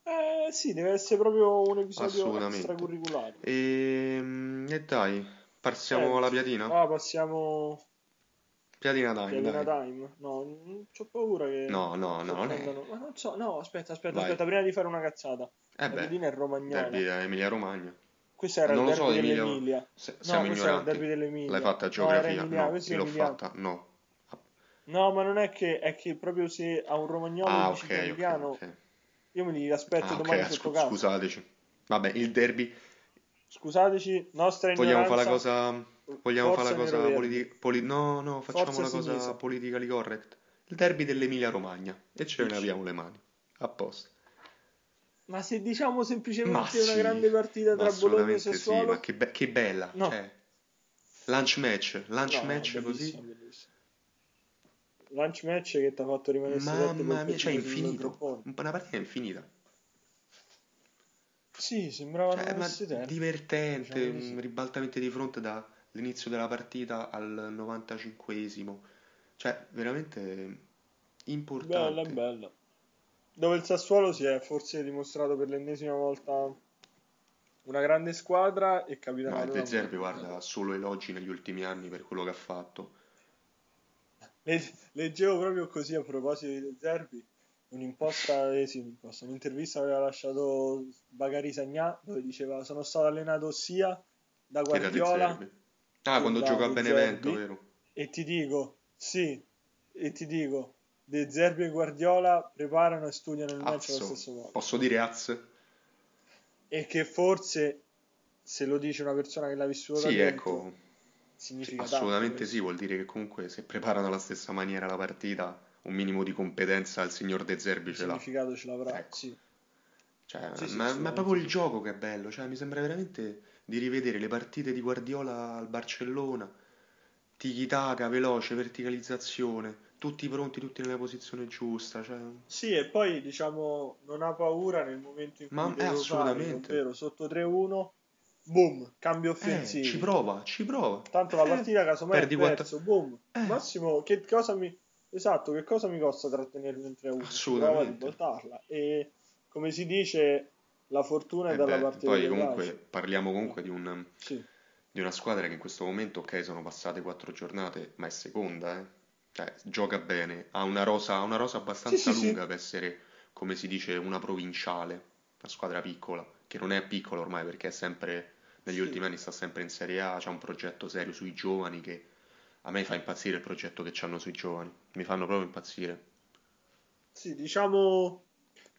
Speaker 1: Eh sì, deve essere proprio un episodio extracurriculare.
Speaker 2: E, e dai, passiamo alla
Speaker 1: Senti,
Speaker 2: piadina?
Speaker 1: ah, passiamo
Speaker 2: Piadina time,
Speaker 1: Piadina
Speaker 2: dai.
Speaker 1: Time. No, non c'ho paura che
Speaker 2: No, no, no, non è.
Speaker 1: Ma non so, no, aspetta, aspetta,
Speaker 2: Vai.
Speaker 1: aspetta, prima di fare una cazzata.
Speaker 2: Eh
Speaker 1: La
Speaker 2: beh,
Speaker 1: piadina è romagnola.
Speaker 2: derby da Emilia-Romagna.
Speaker 1: Questo era il
Speaker 2: Non so,
Speaker 1: derby
Speaker 2: Emilia,
Speaker 1: dell'Emilia.
Speaker 2: se-
Speaker 1: No,
Speaker 2: siamo
Speaker 1: questo era il
Speaker 2: ignoranti.
Speaker 1: derby dell'Emilia.
Speaker 2: L'hai fatta a
Speaker 1: No,
Speaker 2: geografia? No,
Speaker 1: è
Speaker 2: l'ho fatta? No.
Speaker 1: No, ma non è che è che proprio se a un romagnolo
Speaker 2: Ah,
Speaker 1: dici
Speaker 2: ok,
Speaker 1: che è
Speaker 2: ok,
Speaker 1: emiliano,
Speaker 2: ok.
Speaker 1: io me li aspetto
Speaker 2: Ah,
Speaker 1: domani
Speaker 2: ah,
Speaker 1: sotto
Speaker 2: scu-
Speaker 1: casa.
Speaker 2: scusateci. Vabbè, il derby.
Speaker 1: Scusateci, nostra
Speaker 2: Vogliamo fare la cosa. Vogliamo fare la cosa politi- poli- No, no, facciamo
Speaker 1: Forza
Speaker 2: la cosa
Speaker 1: Sinisa.
Speaker 2: politically correct. Il derby dell'Emilia-Romagna. E ce ne laviamo le mani. A posto.
Speaker 1: Ma se diciamo
Speaker 2: Ma
Speaker 1: semplicemente una
Speaker 2: sì,
Speaker 1: grande partita
Speaker 2: ma
Speaker 1: tra Bologna e
Speaker 2: assolutamente sì,
Speaker 1: Sassuolo?
Speaker 2: ma che, be- che bella.
Speaker 1: No.
Speaker 2: Cioè, lunch match, lunch
Speaker 1: No, no,
Speaker 2: match così.
Speaker 1: bellissimo. Lunch match che ti ha fatto rimanere 7
Speaker 2: Mamma mia, cioè infinito. Una partita infinita.
Speaker 1: Sì, sembrava
Speaker 2: Cioè,
Speaker 1: tempo.
Speaker 2: divertente,
Speaker 1: Diciamo
Speaker 2: un ribaltamento di fronte dall'inizio della partita al 95esimo. Cioè, veramente
Speaker 1: Bella,
Speaker 2: importante.
Speaker 1: bella. Dove il Sassuolo si è forse dimostrato per l'ennesima volta una grande squadra e
Speaker 2: No,
Speaker 1: capitanato
Speaker 2: e
Speaker 1: da
Speaker 2: De Zerbi, guarda, ha solo elogi negli ultimi anni per quello che ha fatto.
Speaker 1: Le- Leggevo proprio così a proposito di De Zerbi un'imposta, eh sì, un'imposta, un'intervista che aveva lasciato Bagari Sagnà dove diceva sono stato allenato sia da Guardiola.
Speaker 2: Ah, quando gioca a Benevento,
Speaker 1: Zerbi
Speaker 2: vero?
Speaker 1: e ti dico, sì, e ti dico, De Zerbi e Guardiola preparano e studiano il match allo stesso modo
Speaker 2: Posso dire Az?
Speaker 1: e che forse se lo dice una persona che l'ha vissuto
Speaker 2: Sì,
Speaker 1: dentro
Speaker 2: ecco,
Speaker 1: significa tanto
Speaker 2: assolutamente
Speaker 1: questo.
Speaker 2: sì, vuol dire che comunque se preparano alla stessa maniera la partita, un minimo di competenza il signor De Zerbi
Speaker 1: il
Speaker 2: ce l'ha.
Speaker 1: significato ce l'avrà,
Speaker 2: Ecco.
Speaker 1: sì.
Speaker 2: Cioè,
Speaker 1: Sì, sì,
Speaker 2: ma, ma è proprio il gioco che è bello, cioè mi sembra veramente di rivedere le partite di Guardiola al Barcellona, tiki-taka, veloce, verticalizzazione, tutti pronti, tutti nella posizione giusta, cioè...
Speaker 1: Sì, e poi diciamo non ha paura nel momento in cui
Speaker 2: Ma eh,
Speaker 1: usare,
Speaker 2: assolutamente.
Speaker 1: ovvero sotto 3-1, boom, cambio
Speaker 2: Eh, ci prova, ci prova.
Speaker 1: Tanto la
Speaker 2: Eh,
Speaker 1: partita casomai è
Speaker 2: perdi quattro...
Speaker 1: perso, boom.
Speaker 2: Eh,
Speaker 1: Massimo, che cosa mi... Esatto, che cosa mi costa trattenermi in 3-1? Si prova a
Speaker 2: assolutamente.
Speaker 1: ribaltarla. E come si dice, la fortuna è
Speaker 2: E
Speaker 1: dalla
Speaker 2: beh,
Speaker 1: parte
Speaker 2: poi comunque
Speaker 1: braccia.
Speaker 2: parliamo comunque di un...
Speaker 1: Sì,
Speaker 2: di una squadra che in questo momento, ok, sono passate quattro giornate, ma è seconda, eh. Cioè, gioca bene, ha una rosa, ha una rosa abbastanza
Speaker 1: sì,
Speaker 2: lunga
Speaker 1: sì.
Speaker 2: per essere, come si dice, una provinciale, una squadra piccola, che non è piccola ormai perché è sempre, negli ultimi anni sta sempre in Serie A, c'ha un progetto serio sui giovani che a me fa impazzire il progetto che c'hanno sui giovani, mi fanno proprio impazzire.
Speaker 1: sì, diciamo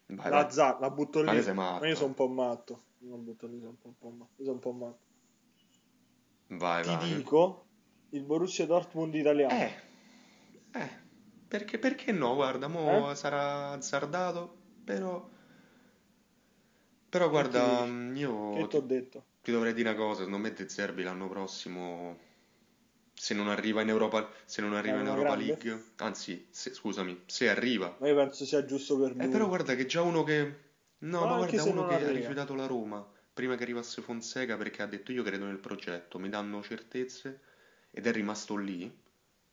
Speaker 2: Vai,
Speaker 1: la,
Speaker 2: vai.
Speaker 1: za- la butto
Speaker 2: che
Speaker 1: lì, ma io sono un po' matto. Io butto lì, sono un po', un po' matto. Io sono un po' matto.
Speaker 2: Vai,
Speaker 1: Ti
Speaker 2: vai.
Speaker 1: dico il Borussia Dortmund italiano.
Speaker 2: Eh, eh, perché, perché no? Guarda,
Speaker 1: Eh?
Speaker 2: mo sarà azzardato, però Però
Speaker 1: Che
Speaker 2: guarda, mm,
Speaker 1: Che
Speaker 2: io
Speaker 1: ti ho detto?
Speaker 2: ti dovrei dire una cosa, secondo me De Zerbi l'anno prossimo, se non arriva in Europa, se non arriva in Europa
Speaker 1: grande?
Speaker 2: League, anzi, se- scusami, se arriva,
Speaker 1: Ma io penso sia giusto per
Speaker 2: eh, però
Speaker 1: lui.
Speaker 2: guarda che già uno che... No,
Speaker 1: Ma
Speaker 2: guarda, uno che ha
Speaker 1: arriva.
Speaker 2: rifiutato la Roma prima che arrivasse Fonseca perché ha detto io credo nel progetto, mi danno certezze ed è rimasto lì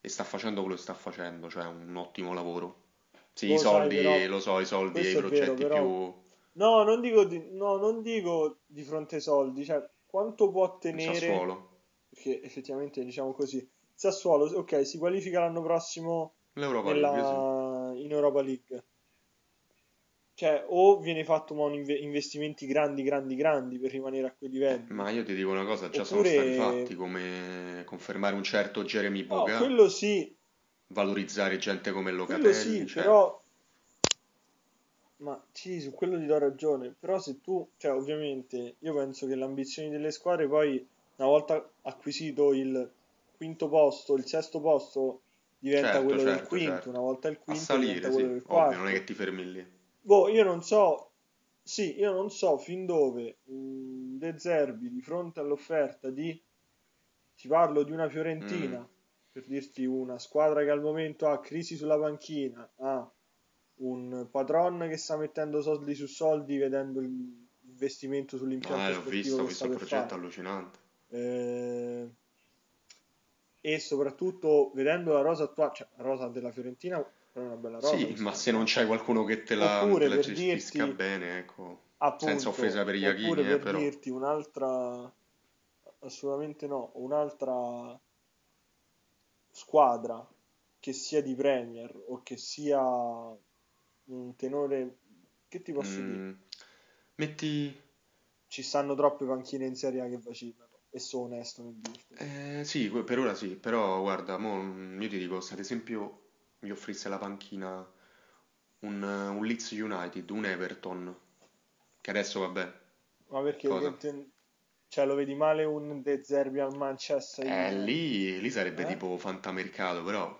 Speaker 2: e sta facendo quello che sta facendo, cioè un ottimo lavoro. Sì, i
Speaker 1: Lo sai,
Speaker 2: soldi,
Speaker 1: però,
Speaker 2: lo so, i soldi e i
Speaker 1: è vero,
Speaker 2: progetti
Speaker 1: però...
Speaker 2: più...
Speaker 1: No, non dico di, no, non dico di fronte ai soldi, cioè quanto può
Speaker 2: Il
Speaker 1: tenere,
Speaker 2: Sassuolo,
Speaker 1: perché effettivamente diciamo così, Sassuolo, ok, si qualifica l'anno prossimo
Speaker 2: l'Europa League, sì.
Speaker 1: nella, in Europa League. Cioè, o viene fatto ma un inve- investimenti grandi, grandi, grandi per rimanere a quei livelli,
Speaker 2: Ma io ti dico una cosa, già sono stati fatti,
Speaker 1: oppure...
Speaker 2: come confermare un certo Jeremy
Speaker 1: No,
Speaker 2: Boga,
Speaker 1: quello sì,
Speaker 2: valorizzare gente come
Speaker 1: quello
Speaker 2: Locatelli,
Speaker 1: sì,
Speaker 2: cioè...
Speaker 1: però... Ma sì, su quello ti do ragione, però se tu, cioè ovviamente io penso che le ambizioni delle squadre poi una volta acquisito il quinto posto, il sesto posto diventa
Speaker 2: Certo,
Speaker 1: quello del
Speaker 2: certo,
Speaker 1: quinto,
Speaker 2: certo.
Speaker 1: una volta il quinto diventa
Speaker 2: salire,
Speaker 1: quello
Speaker 2: sì,
Speaker 1: del
Speaker 2: ovvio, non è che
Speaker 1: quarto.
Speaker 2: ti fermi lì.
Speaker 1: Boh, io non so, sì, io non so fin dove mh, De Zerbi di fronte all'offerta di, ti parlo di una
Speaker 2: Mm,
Speaker 1: Fiorentina, per dirti una squadra che al momento ha crisi sulla panchina, ha un patron che sta mettendo soldi su soldi vedendo l'investimento sull'impianto
Speaker 2: visto,
Speaker 1: sportivo
Speaker 2: ho
Speaker 1: che
Speaker 2: visto
Speaker 1: sta per
Speaker 2: progetto
Speaker 1: fare.
Speaker 2: allucinante.
Speaker 1: Eh, e soprattutto vedendo la rosa attuale, cioè la rosa della Fiorentina è una bella rosa
Speaker 2: Sì, ma se non c'hai qualcuno che te la, te
Speaker 1: Oppure
Speaker 2: la gestisca
Speaker 1: dirti,
Speaker 2: bene, ecco,
Speaker 1: appunto,
Speaker 2: senza offesa per
Speaker 1: oppure
Speaker 2: Iachini, eh,
Speaker 1: per
Speaker 2: però...
Speaker 1: dirti un'altra, assolutamente no, un'altra squadra che sia di Premier o che sia un tenore, che ti posso dire?
Speaker 2: Mm, metti...
Speaker 1: Ci stanno troppe panchine in Serie A che vacillano e sono onesto nel dirtelo.
Speaker 2: Eh, sì, per ora sì, però guarda, mo, mm, io ti dico, se ad esempio mi offrisse la panchina un, eh, un Leeds United, un Everton, che adesso vabbè,
Speaker 1: Ma perché
Speaker 2: cosa?
Speaker 1: che te- cioè, lo vedi male un De Zerbi al Manchester
Speaker 2: Eh, lì, lì sarebbe
Speaker 1: Eh?
Speaker 2: tipo fantamercato, però...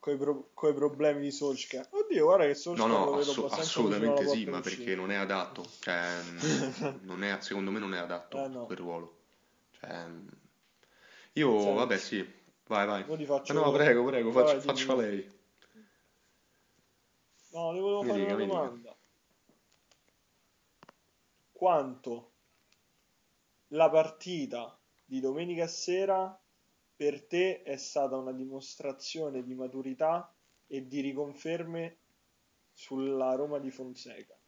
Speaker 1: Coi, pro- coi problemi di Solskjaer. Oddio, guarda che
Speaker 2: No,
Speaker 1: Solskjaer
Speaker 2: no,
Speaker 1: vicino alla
Speaker 2: assolutamente sì, ma perché non è adatto, cioè, non è, secondo me non è adatto
Speaker 1: Eh no,
Speaker 2: quel ruolo. Mm, io, vabbè,
Speaker 1: senti,
Speaker 2: sì, vai, vai. Eh, No,
Speaker 1: faccio...
Speaker 2: prego, prego,
Speaker 1: Vai, dimmi,
Speaker 2: faccia
Speaker 1: vai.
Speaker 2: lei.
Speaker 1: No, le volevo
Speaker 2: Mi
Speaker 1: fare
Speaker 2: dica,
Speaker 1: una
Speaker 2: mi dica.
Speaker 1: domanda. Quanto la partita di domenica sera per te è stata una dimostrazione di maturità e di riconferme sulla Roma di Fonseca?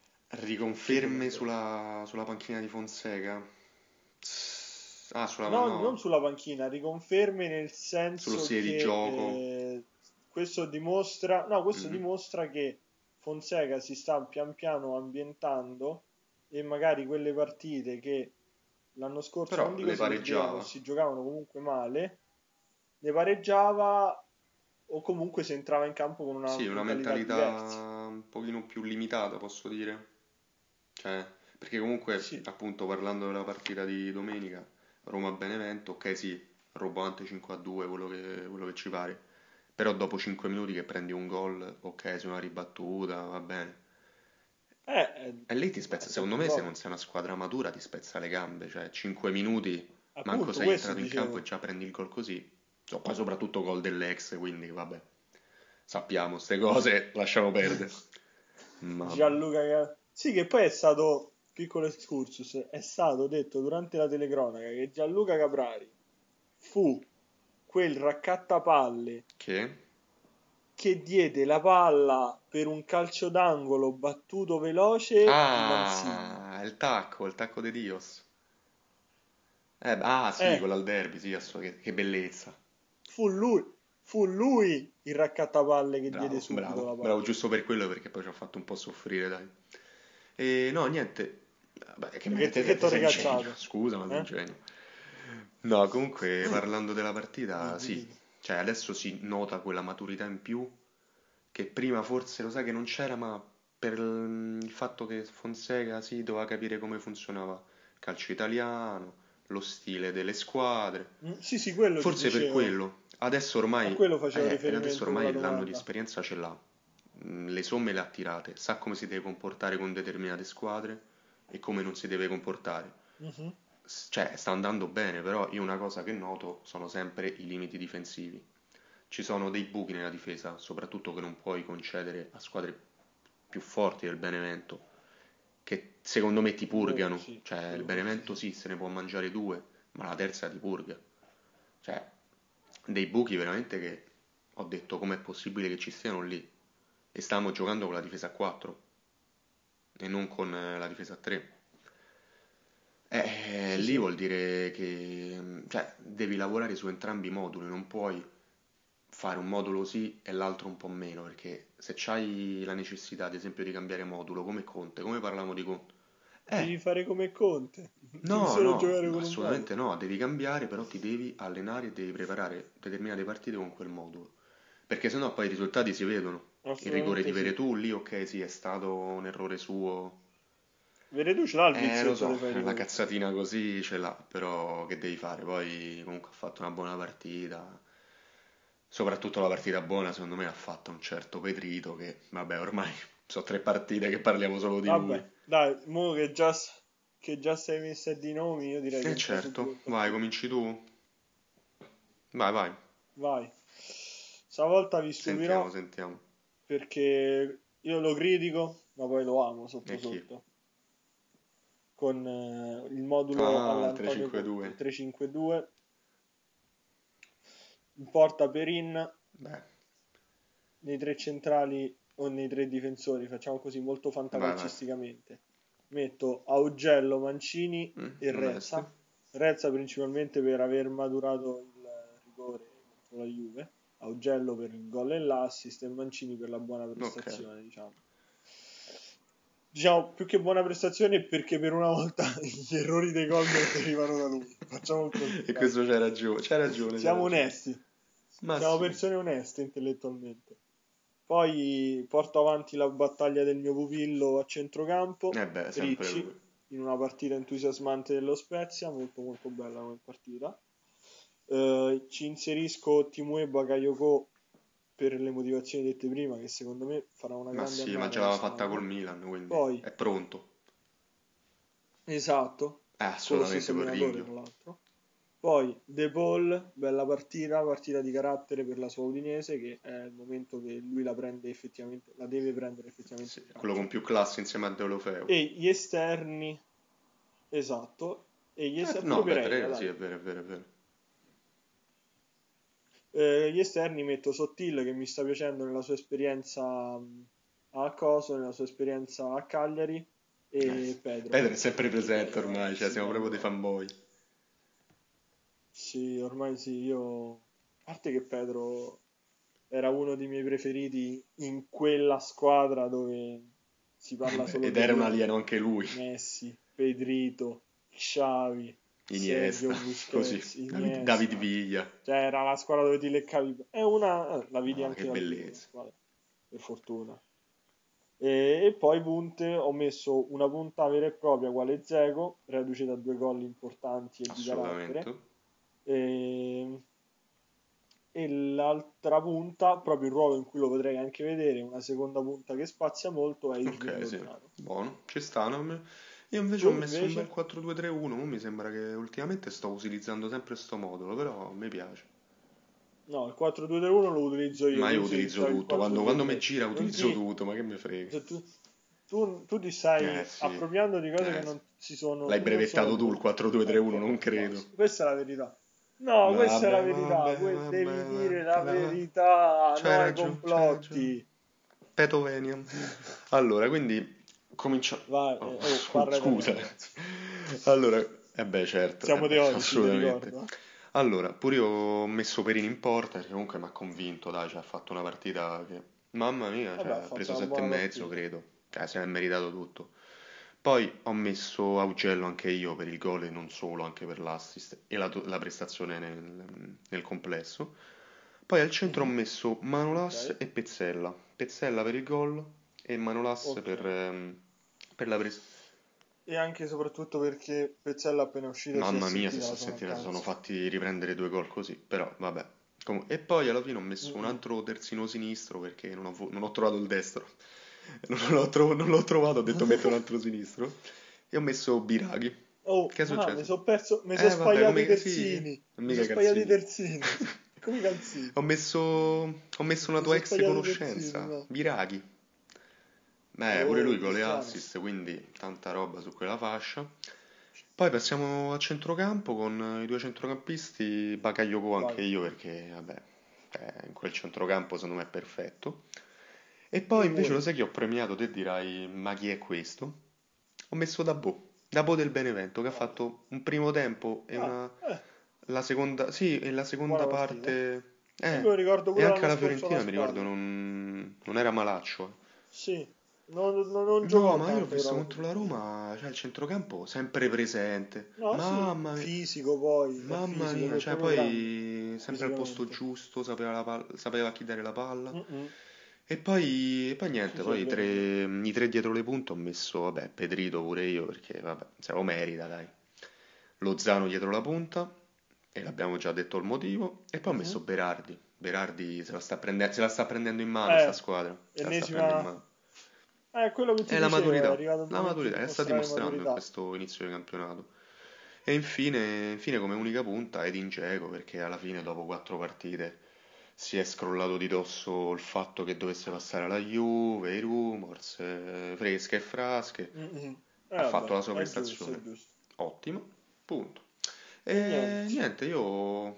Speaker 2: Riconferme sulla, sulla panchina di Fonseca? Ah, sulla,
Speaker 1: No, non
Speaker 2: no,
Speaker 1: sulla panchina, riconferme nel
Speaker 2: sullo
Speaker 1: senso
Speaker 2: stile di
Speaker 1: che
Speaker 2: gioco.
Speaker 1: eh, questo dimostra, no, questo
Speaker 2: Mhm.
Speaker 1: dimostra che Fonseca si sta pian piano ambientando e magari quelle partite che l'anno scorso non
Speaker 2: Però
Speaker 1: dico
Speaker 2: le pareggiava.
Speaker 1: si giocavano comunque male, le pareggiava o comunque si entrava in campo con una
Speaker 2: Sì, una
Speaker 1: mentalità
Speaker 2: mentalità
Speaker 1: diversa.
Speaker 2: un pochino più limitata, posso dire. Cioè, perché comunque,
Speaker 1: Sì,
Speaker 2: appunto, parlando della partita di domenica, Roma-Benevento, ok, sì, robante 5-2, quello che, quello che ci pare. Però dopo 5 minuti che prendi un gol, ok, su una ribattuta, va bene.
Speaker 1: eh, eh,
Speaker 2: E lì ti spezza,
Speaker 1: è
Speaker 2: secondo me, se non sei una squadra matura, ti spezza le gambe. Cioè, 5 minuti, manco
Speaker 1: Appunto,
Speaker 2: sei
Speaker 1: questo
Speaker 2: entrato in campo e
Speaker 1: dicevo.
Speaker 2: già prendi il gol così. So, poi soprattutto gol dell'ex, quindi vabbè, sappiamo, ste cose, lasciamo perdere. Ma...
Speaker 1: Gianluca Ca- Sì, che poi è stato, piccolo excursus, è stato detto durante la telecronaca che Gianluca Caprari fu quel raccattapalle
Speaker 2: Che?
Speaker 1: che diede la palla per un calcio d'angolo battuto veloce.
Speaker 2: Ah, il tacco, il tacco di Dios. Eh, ah, sì,
Speaker 1: Eh,
Speaker 2: quello al derby, sì, asso- che, bellezza.
Speaker 1: fu lui, fu lui il raccattapalle che diede
Speaker 2: Bravo,
Speaker 1: subito
Speaker 2: bravo,
Speaker 1: la
Speaker 2: bravo,
Speaker 1: palla.
Speaker 2: giusto per quello perché poi ci ha fatto un po' soffrire, dai. E no, niente. Vabbè, che, sei un genio,
Speaker 1: ricacciato?
Speaker 2: scusa, ma
Speaker 1: Eh?
Speaker 2: genio. No, comunque, parlando della partita,
Speaker 1: Dimmi,
Speaker 2: sì, cioè adesso si nota quella maturità in più che prima forse lo sai che non c'era, ma per il fatto che Fonseca sì, doveva capire come funzionava il calcio italiano, lo stile delle squadre.
Speaker 1: Mm, Sì, sì, quello ti
Speaker 2: Forse per quello. Adesso ormai, eh, ed adesso ormai
Speaker 1: la
Speaker 2: l'anno di esperienza ce l'ha. Mm, Le somme le ha tirate, sa come si deve comportare con determinate squadre e come non si deve comportare.
Speaker 1: Mhm.
Speaker 2: S- Cioè, sta andando bene, però io una cosa che noto sono sempre i limiti difensivi. Ci sono dei buchi nella difesa, soprattutto che non puoi concedere a squadre più forti del Benevento, che secondo me ti purgano.
Speaker 1: sì,
Speaker 2: Cioè,
Speaker 1: quello
Speaker 2: il Benevento
Speaker 1: sì.
Speaker 2: sì, se ne può mangiare due, ma la terza ti purga. Cioè, dei buchi veramente che ho detto com'è possibile che ci stiano lì. E stavamo giocando con la difesa a 4 e non con eh, la difesa a 3. Eh,
Speaker 1: Sì,
Speaker 2: lì
Speaker 1: sì.
Speaker 2: vuol dire che mm, cioè, devi lavorare su entrambi i moduli, non puoi fare un modulo sì e l'altro un po' meno, perché se c'hai la necessità, ad esempio, di cambiare modulo, come Conte, come parlavamo di Conte,
Speaker 1: Devi
Speaker 2: eh,
Speaker 1: fare come Conte. Devi
Speaker 2: no,
Speaker 1: solo
Speaker 2: no,
Speaker 1: un
Speaker 2: assolutamente no, devi cambiare, però ti devi allenare e devi preparare determinate partite con quel modulo, perché sennò poi i risultati si vedono. Il rigore di
Speaker 1: Assolutamente sì.
Speaker 2: Veretù lì, ok, sì, è stato un errore suo.
Speaker 1: Veretù ce l'ha il
Speaker 2: Eh, lo
Speaker 1: vizietto
Speaker 2: so,
Speaker 1: di fare i
Speaker 2: la cazzatina così ce l'ha, però che devi fare? Poi comunque ha fatto una buona partita. Soprattutto la partita buona, secondo me, l'ha fatta un certo Pedrito che, vabbè, ormai sono tre partite che parliamo solo di lui.
Speaker 1: Vabbè, dai, mo che già, che già sei messa di nomi, io direi che
Speaker 2: Eh
Speaker 1: subito
Speaker 2: certo, vai, cominci tu? Vai, vai,
Speaker 1: Vai. Stavolta vi
Speaker 2: sentiamo,
Speaker 1: stupirò
Speaker 2: sentiamo.
Speaker 1: Perché io lo critico, ma poi lo amo sotto
Speaker 2: E chi?
Speaker 1: sotto. Con eh, il modulo
Speaker 2: Ah, il
Speaker 1: all'Antonio Conte, il
Speaker 2: 352.
Speaker 1: 352, in porta Perin,
Speaker 2: Beh,
Speaker 1: nei tre centrali o nei tre difensori, facciamo così molto fantacalcisticamente. Metto Augello, Mancini
Speaker 2: Mm,
Speaker 1: e. Rezza. Rezza principalmente per aver maturato il rigore contro la Juve, Augello per il gol e l'assist e Mancini per la buona prestazione, diciamo. Diciamo più che buona prestazione perché per una volta gli errori dei gol non derivano da lui. Facciamo così,
Speaker 2: e questo c'hai ragione, c'hai ragione,
Speaker 1: Siamo
Speaker 2: ragione.
Speaker 1: onesti.
Speaker 2: Ma
Speaker 1: Siamo
Speaker 2: sì,
Speaker 1: persone oneste intellettualmente. Poi porto avanti la battaglia del mio pupillo a centrocampo,
Speaker 2: eh beh,
Speaker 1: Ricci, in una partita entusiasmante dello Spezia, molto molto bella come partita. Eh, ci inserisco Timue Bakayoko per le motivazioni dette prima, che secondo me farà una
Speaker 2: Ma
Speaker 1: grande
Speaker 2: sì, ma già l'aveva fatta col Milan, quindi
Speaker 1: Poi,
Speaker 2: è pronto.
Speaker 1: esatto,
Speaker 2: Eh,
Speaker 1: con lo
Speaker 2: assolutamente
Speaker 1: l'altro. Poi De Paul, bella partita, partita di carattere per la sua Udinese, che è il momento che lui la prende effettivamente, la deve prendere effettivamente
Speaker 2: Sì, quello con più classe insieme a Deulofeu.
Speaker 1: E gli esterni, esatto, e gli
Speaker 2: Eh,
Speaker 1: esterni,
Speaker 2: no,
Speaker 1: pure
Speaker 2: beh,
Speaker 1: Pereira,
Speaker 2: Pereira, sì, è vero, è vero, è vero.
Speaker 1: Eh, gli esterni metto Sottil che mi sta piacendo nella sua esperienza a Coso, nella sua esperienza a Cagliari
Speaker 2: Eh,
Speaker 1: e Pedro.
Speaker 2: Pedro è sempre presente ormai,
Speaker 1: eh,
Speaker 2: cioè siamo proprio dei fanboy.
Speaker 1: sì, ormai sì, io, a parte che Pedro era uno dei miei preferiti in quella squadra dove si
Speaker 2: Eh
Speaker 1: parla
Speaker 2: beh,
Speaker 1: solo
Speaker 2: ed
Speaker 1: di
Speaker 2: era un alieno anche lui.
Speaker 1: Messi, Pedrito, Sergio
Speaker 2: Iniesta, così.
Speaker 1: Busquets,
Speaker 2: David, David
Speaker 1: Iniesta,
Speaker 2: Villa.
Speaker 1: cioè era la squadra dove ti leccavi, è una, eh, la vidi
Speaker 2: No,
Speaker 1: anche
Speaker 2: che bellezza.
Speaker 1: squadra, per fortuna. E, e poi punte, ho messo una punta vera e propria quale Zego, reduce da due gol importanti e di carattere, e, e l'altra punta, proprio il ruolo in cui lo potrei anche vedere, una seconda punta che spazia molto, è Irving
Speaker 2: Ok, sì. Buono, ci sta. Me- Io invece
Speaker 1: Tu
Speaker 2: ho messo un bel
Speaker 1: invece?
Speaker 2: 4-2-3-1, mo mi sembra che ultimamente sto utilizzando sempre sto modulo, però mi piace.
Speaker 1: No, il 4-2-3-1 lo utilizzo io,
Speaker 2: Ma io utilizzo
Speaker 1: il
Speaker 2: tutto, quando, quando mi
Speaker 1: 4-2-3.
Speaker 2: gira
Speaker 1: Non
Speaker 2: utilizzo
Speaker 1: ti...
Speaker 2: tutto, ma che me frega.
Speaker 1: tu, tu, tu ti stai
Speaker 2: Eh sì,
Speaker 1: appropriando di cose che
Speaker 2: eh sì.
Speaker 1: non si sono,
Speaker 2: L'hai
Speaker 1: non sono
Speaker 2: brevettato tu il
Speaker 1: tue.
Speaker 2: 4-2-3-1,
Speaker 1: Ecco,
Speaker 2: non credo.
Speaker 1: basta. Questa è la verità. No, questa è la
Speaker 2: Vabbè,
Speaker 1: verità.
Speaker 2: vabbè,
Speaker 1: Que-
Speaker 2: vabbè,
Speaker 1: devi dire
Speaker 2: vabbè,
Speaker 1: la
Speaker 2: vabbè.
Speaker 1: verità, no
Speaker 2: c'hai ragione.
Speaker 1: complotti.
Speaker 2: Petovenium. Allora, quindi cominciamo.
Speaker 1: Vai,
Speaker 2: Oh,
Speaker 1: eh, oh, parla
Speaker 2: scusa. Allora, eh beh, certo,
Speaker 1: Siamo
Speaker 2: eh beh,
Speaker 1: teorici, ti
Speaker 2: assolutamente. Allora, pure io ho messo Perini in porta perché comunque mi ha convinto, dai, cioè, ha fatto una partita che, mamma mia, cioè,
Speaker 1: Vabbè, ha
Speaker 2: preso sette e mezzo, credo. Cioè, si è meritato tutto. Poi ho messo Augello anche io per il gol e non solo, anche per l'assist e la, la prestazione nel, nel complesso. Poi al centro ho
Speaker 1: Mhm.
Speaker 2: messo Manolas
Speaker 1: Ok,
Speaker 2: e Pezzella. Pezzella per il gol e Manolas per,
Speaker 1: ok.
Speaker 2: ehm, per la prestazione.
Speaker 1: E anche e soprattutto perché Pezzella appena uscito
Speaker 2: Mamma mia, se
Speaker 1: sua
Speaker 2: sentita, sono fatti riprendere due gol così, però vabbè. Comu- e poi alla fine ho messo un
Speaker 1: Mm-mm.
Speaker 2: altro terzino sinistro perché non ho, non ho trovato il destro. Non l'ho, tro- non l'ho trovato, ho detto metto un altro sinistro. e ho messo Biraghi.
Speaker 1: Oh,
Speaker 2: Che è
Speaker 1: ma
Speaker 2: successo?
Speaker 1: mi sono perso, mi
Speaker 2: Eh,
Speaker 1: sono
Speaker 2: vabbè,
Speaker 1: sbagliato i terzini.
Speaker 2: sì,
Speaker 1: mi sono sbagliato i terzini. come i calzini.
Speaker 2: Ho messo, ho messo una
Speaker 1: Mi
Speaker 2: tua
Speaker 1: sono
Speaker 2: ex conoscenza,
Speaker 1: terzini, no?
Speaker 2: Biraghi. Beh, pure lui con le assist, quindi tanta roba su quella fascia. Poi passiamo a centrocampo con i due centrocampisti, Bakayoko anche io perché, vabbè, eh, in quel centrocampo secondo me è perfetto. E poi invece lo sai che ho premiato, te dirai, ma chi è questo? Ho messo Dabò, Dabò del Benevento, che ha fatto un primo tempo e
Speaker 1: Ah,
Speaker 2: una,
Speaker 1: eh,
Speaker 2: la seconda, sì, e la seconda parte, eh, e anche la Fiorentina mi ricordo non, non era malaccio. eh.
Speaker 1: Sì, non, non, non
Speaker 2: No, ma io l'ho
Speaker 1: tanto
Speaker 2: visto contro la Roma, cioè il centrocampo sempre presente.
Speaker 1: No,
Speaker 2: Mamma
Speaker 1: sì,
Speaker 2: mia,
Speaker 1: fisico poi,
Speaker 2: mamma
Speaker 1: fisico,
Speaker 2: mia, cioè poi sempre al posto giusto, sapeva, la palla- sapeva chi dare la palla.
Speaker 1: Mm-mm.
Speaker 2: E poi, e poi niente,
Speaker 1: Sì,
Speaker 2: poi i tre, i tre dietro le punte ho messo, vabbè, Pedrito pure io perché, vabbè, se lo merita, dai. Lozano dietro la punta, e l'abbiamo già detto il motivo, e poi ho messo. Berardi. Berardi se la sta prende- se la sta prendendo in mano sta
Speaker 1: Eh,
Speaker 2: squadra, se la sta
Speaker 1: ennesima-
Speaker 2: prendendo in mano.
Speaker 1: Eh, quello che ti
Speaker 2: È la
Speaker 1: è
Speaker 2: maturità,
Speaker 1: il
Speaker 2: la maturità, la sta dimostrando in
Speaker 1: maturità.
Speaker 2: questo inizio di campionato. E infine, infine come unica punta Edin Dzeko, perché alla fine dopo quattro partite si è scrollato di dosso il fatto che dovesse passare alla Juve, i rumors, eh, fresche e frasche.
Speaker 1: Mm-mm. Eh,
Speaker 2: Ha
Speaker 1: vabbè,
Speaker 2: fatto la sua
Speaker 1: è
Speaker 2: prestazione.
Speaker 1: è giusto.
Speaker 2: Ottimo, punto.
Speaker 1: E
Speaker 2: E
Speaker 1: niente.
Speaker 2: niente, io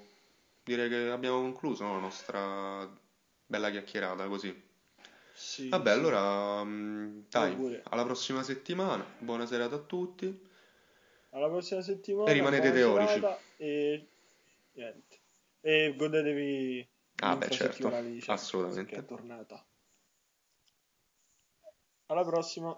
Speaker 2: direi che abbiamo concluso no, la nostra bella chiacchierata così.
Speaker 1: Sì,
Speaker 2: Vabbè,
Speaker 1: sì.
Speaker 2: allora, mm, dai, alla prossima settimana. Buona serata a tutti.
Speaker 1: Alla prossima settimana,
Speaker 2: E rimanete teorici.
Speaker 1: e niente. E godetevi
Speaker 2: Ah, beh, certo, assolutamente.
Speaker 1: che è tornata. Alla prossima.